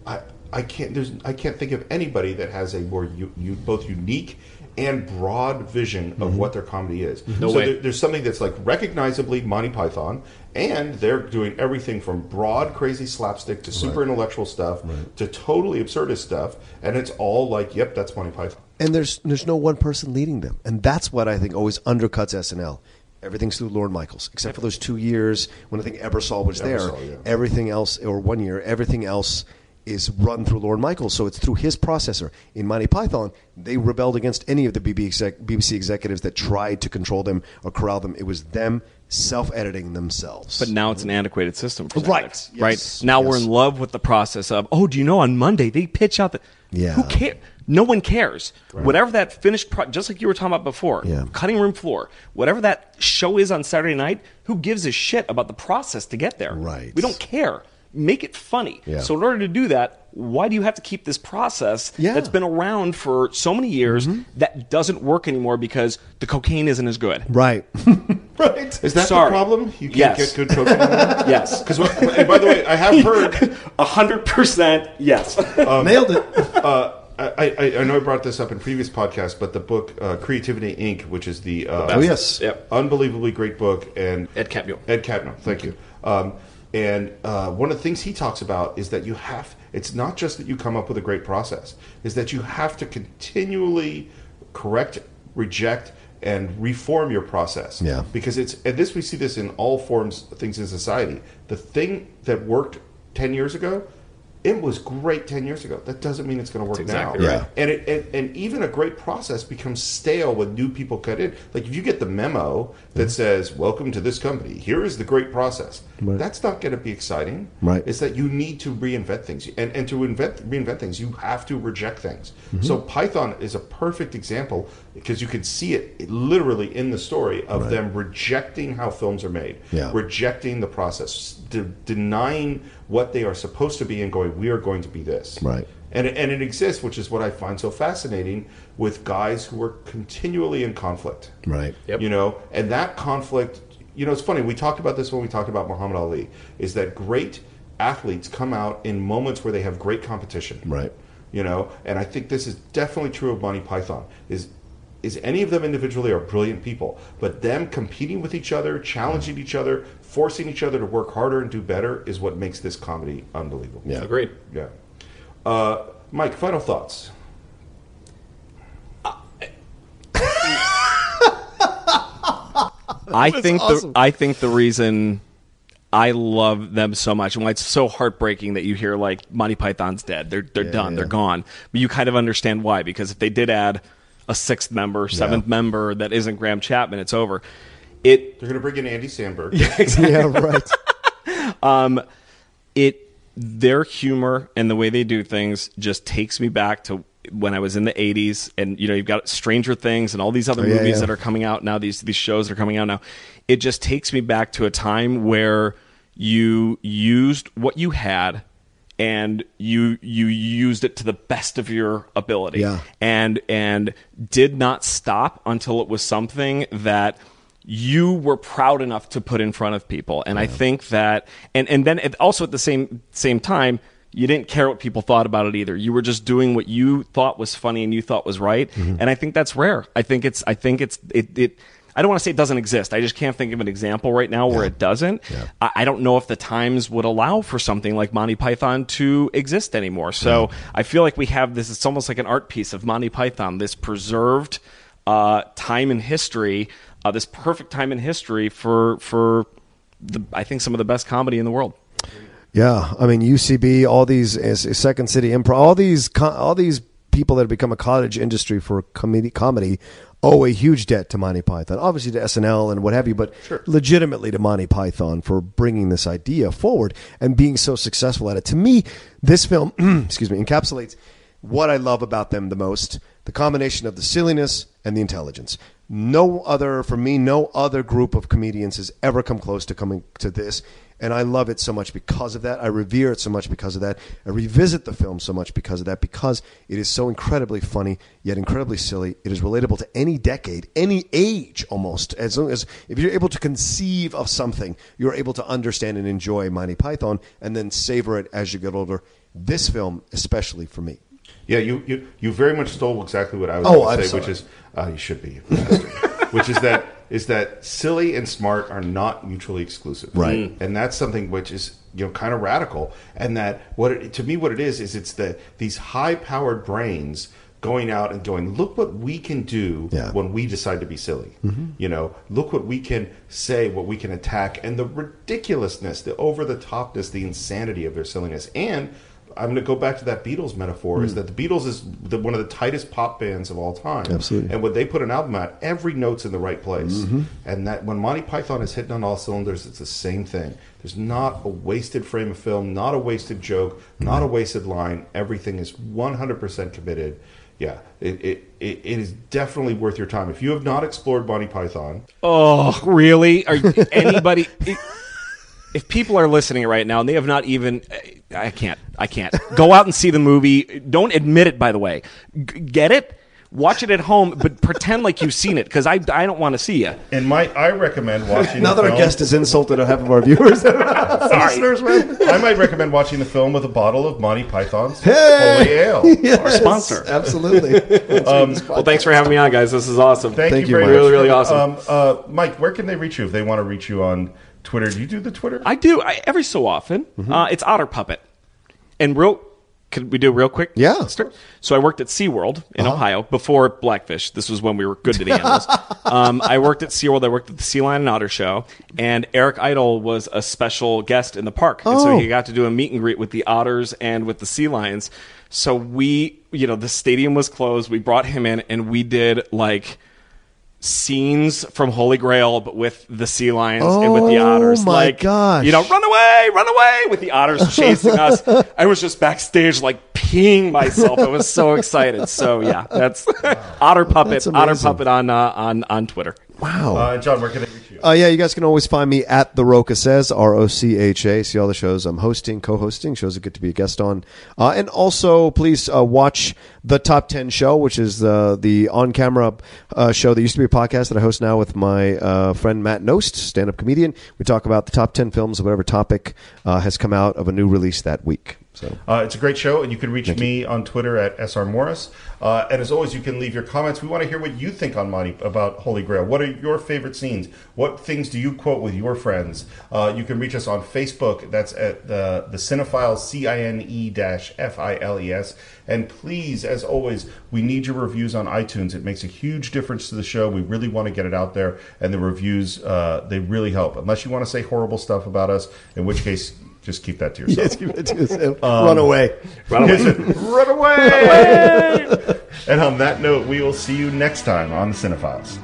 S1: I I can't there's I can't think of anybody that has a more u, u, both unique and broad vision of mm-hmm. what their comedy is.
S6: No
S1: so
S6: way.
S1: There, there's something that's like recognizably Monty Python, and they're doing everything from broad crazy slapstick to super intellectual stuff to totally absurdist stuff, and it's all like, yep, that's Monty Python.
S5: And there's there's no one person leading them, and that's what I think always undercuts SNL. Everything's through Lorne Michaels, except for those two years when I think Ebersol was there.
S1: Ebersol, yeah.
S5: Everything else, or one year, everything else is run through Lorne Michaels. So it's through his processor. In Monty Python, they rebelled against any of the BBC, executives that tried to control them or corral them. It was them self-editing themselves.
S6: But now it's an antiquated system, for
S5: Right. Yes.
S6: Right now we're in love with the process of. Oh, do you know on Monday they pitch out the.
S5: Yeah.
S6: Who cares? No one cares. Whatever that finished, pro- just like you were talking about before,
S5: Yeah.
S6: cutting room floor. Whatever that show is on Saturday night, who gives a shit about the process to get there?
S5: Right.
S6: We don't care. Make it funny.
S5: Yeah.
S6: So in order to do that, why do you have to keep this process
S5: Yeah. Mm-hmm.
S6: that's been around for so many years that doesn't work anymore because the cocaine isn't as good?
S5: right, right.
S1: Is that
S6: Sorry.
S1: the problem? You
S6: Yes.
S1: can't get good coaching.
S6: Yes.
S1: Because by the way, I have heard
S6: A hundred percent yes.
S5: Nailed it.
S1: uh, I, I, I know I brought this up in previous podcasts, but the book uh, Creativity Inc., which is the, uh,
S5: Oh yes.
S6: Yep.
S1: unbelievably great book, and
S6: Ed Catmull.
S1: Ed Catmull, thank you. Um, and uh, one of the things he talks about is that you have. It's not just that you come up with a great process; is that you have to continually correct, reject, and reform your process.
S5: Yeah.
S1: Because it's and this we see this in all forms things in society. The thing that worked ten years ago. It was great ten years ago. That doesn't mean it's going to work
S6: exactly
S1: now.
S5: right.
S1: And, it, and and even a great process becomes stale when new people cut in. Like if you get the memo that says "Welcome to this company. Here is the great process."
S5: Right.
S1: That's not going to be exciting.
S5: Right.
S1: It's that you need to reinvent things, and and to invent reinvent things, you have to reject things.
S5: Mm-hmm.
S1: So Python is a perfect example because you can see it literally in the story of them rejecting how films are made,
S5: Yeah.
S1: rejecting the process, de- denying what they are supposed to be, and going, "We are going to be this."
S5: Right.
S1: And it, and it exists, which is what I find so fascinating with guys who are continually in conflict.
S5: Right.
S6: Yep.
S1: You know, and that conflict, you know, it's funny. We talked about this when we talked about Muhammad Ali. Is that great athletes come out in moments where they have great competition.
S5: Right.
S1: You know, and I think this is definitely true of Monty Python. Is is any of them individually are brilliant people, but them competing with each other, challenging each other, forcing each other to work harder and do better is what makes this comedy unbelievable.
S5: Yeah.
S6: Agreed.
S1: Yeah. Uh, Mike, final thoughts.
S6: I think the I think the reason I love them so much and why it's so heartbreaking that you hear like Monty Python's dead. They're they're done. They're gone. But you kind of understand why because if they did add a sixth member, seventh member that isn't Graham Chapman, it's over. It
S1: They're going to bring in Andy Samberg.
S5: yeah. Right.
S6: um, it their humor and the way they do things just takes me back to when I was in the 80s, and you know, you've got Stranger Things and all these other
S5: Oh, yeah,
S6: movies
S5: yeah.
S6: that are coming out now, these these shows that are coming out now. It just takes me back to a time where you used what you had and you you used it to the best of your ability
S5: Yeah.
S6: and and did not stop until it was something that you were proud enough to put in front of people and i think that and and then also at the same same time you didn't care what people thought about it either you were just doing what you thought was funny and you thought was right and i think that's rare i think it's i think it's it, it I don't want to say it doesn't exist. I just can't think of an example right now where it doesn't. I, I don't know if the times would allow for something like Monty Python to exist anymore. So I feel like we have this. It's almost like an art piece of Monty Python, this preserved uh, time in history, uh, this perfect time in history for for the, I think some of the best comedy in the world.
S5: Yeah, I mean UCB, all these uh, Second City Improv, all these all these people that have become a cottage industry for comedy comedy owe a huge debt to Monty Python. Obviously to SNL and what have you, but legitimately to Monty Python for bringing this idea forward and being so successful at it. To me, this film, excuse me, encapsulates what I love about them the most: the combination of the silliness and the intelligence. No other, for me, no other group of comedians has ever come close to coming to this. And I love it so much because of that. I revere it so much because of that. I revisit the film so much because of that, because it is so incredibly funny, yet incredibly silly. It is relatable to any decade, any age almost. As long as if you're able to conceive of something, you're able to understand and enjoy Monty Python and then savor it as you get older. This film, especially for me.
S1: Yeah, you, you, you very much stole exactly what I was
S5: Oh,
S1: going to say,
S5: sorry.
S1: which is uh, you should be, you which is that is that silly and smart are not mutually exclusive,
S5: Right.
S1: And that's something which is you know kind of radical, and that what it, to me what it is is it's the these high powered brains going out and going, look what we can do
S5: Yeah.
S1: when we decide to be silly.
S5: Mhm.
S1: You know, look what we can say, what we can attack, and the ridiculousness, the over the topness, the insanity of their silliness. And I'm going to go back to that Beatles metaphor: is
S5: Mm.
S1: that the Beatles is the, one of the tightest pop bands of all time.
S5: Absolutely.
S1: And when they put an album out, every note's in the right place.
S5: Mhm.
S1: And that when Monty Python is hitting on all cylinders, it's the same thing. There's not a wasted frame of film, not a wasted joke, not a wasted line. Everything is 100% committed. Yeah, it, it, it, it is definitely worth your time. If you have not explored Monty Python,
S6: Oh, really? Are anybody? if people are listening right now and they have not even, I can't, I can't go out and see the movie. Don't admit it, by the way. G- get it? Watch it at home, but pretend like you've seen it because I, I don't want to see you.
S1: and my I recommend watching.
S5: Now
S1: the
S5: that our
S1: film-
S5: guest has insulted half of our viewers, listeners, man.
S1: I might recommend watching the film with a bottle of Monty Python's
S5: Hey!
S1: Holy Ale,
S5: Yes,
S1: our sponsor.
S5: absolutely.
S1: Um,
S6: Well, thanks for having me on, guys. This is awesome.
S1: Thank,
S5: Thank
S1: you
S5: you,
S1: very
S5: Mike.
S1: much.
S6: Really, really awesome.
S1: Um, uh, Mike, where can they reach you if they want to reach you on Twitter? Do you do the Twitter?
S6: I do I, every so often. Uh, it's Otter Puppet, and real. Could we do real quick?
S5: Yeah.
S6: Start- So I worked at SeaWorld in
S5: Uh-huh.
S6: Ohio before Blackfish. This was when we were good to the animals. um, I worked at SeaWorld. I worked at the Sea Lion and Otter Show, and Eric Idle was a special guest in the park, and so
S5: Oh.
S6: he got to do a meet and greet with the otters and with the sea lions. So we, you know, the stadium was closed. We brought him in, and we did like scenes from Holy Grail, but with the sea lions and with the
S5: Oh,
S6: otters.
S5: my
S6: like,
S5: gosh.
S6: you know, run away, run away, with the otters chasing us. I was just backstage, like peeing myself. I was so excited. So yeah, that's Otter Puppet,
S5: That's
S6: Otter. Puppet on uh, on on Twitter.
S5: Wow.
S1: Uh, John, where can they reach you?
S5: Uh, yeah, you guys can always find me at The Rocha Says, R O C H A. See all the shows I'm hosting, co hosting, shows I get to be a guest on. Uh, and also, please uh, watch The Top 10 Show, which is the, the on camera uh, show that used to be a podcast that I host now with my uh, friend Matt Nost, stand up comedian. We talk about the top 10 films of whatever topic uh, has come out of a new release that week. So.
S1: Uh, it's a great show, and you can reach me on Twitter at sr morris. Uh, and as always, you can leave your comments. We want to hear what you think on Monty about Holy Grail. What are your favorite scenes? What things do you quote with your friends? Uh, you can reach us on Facebook. That's at the the Cine-Files C I N E dash F I L E S. And please, as always, we need your reviews on iTunes. It makes a huge difference to the show. We really want to get it out there, and the reviews uh, they really help. Unless you want to say horrible stuff about us, in which case. Just keep that to yourself.
S5: Yes, keep it to yourself. Um, run away.
S1: Run away. Run away. and on that note, we will see you next time on the Cine-Files.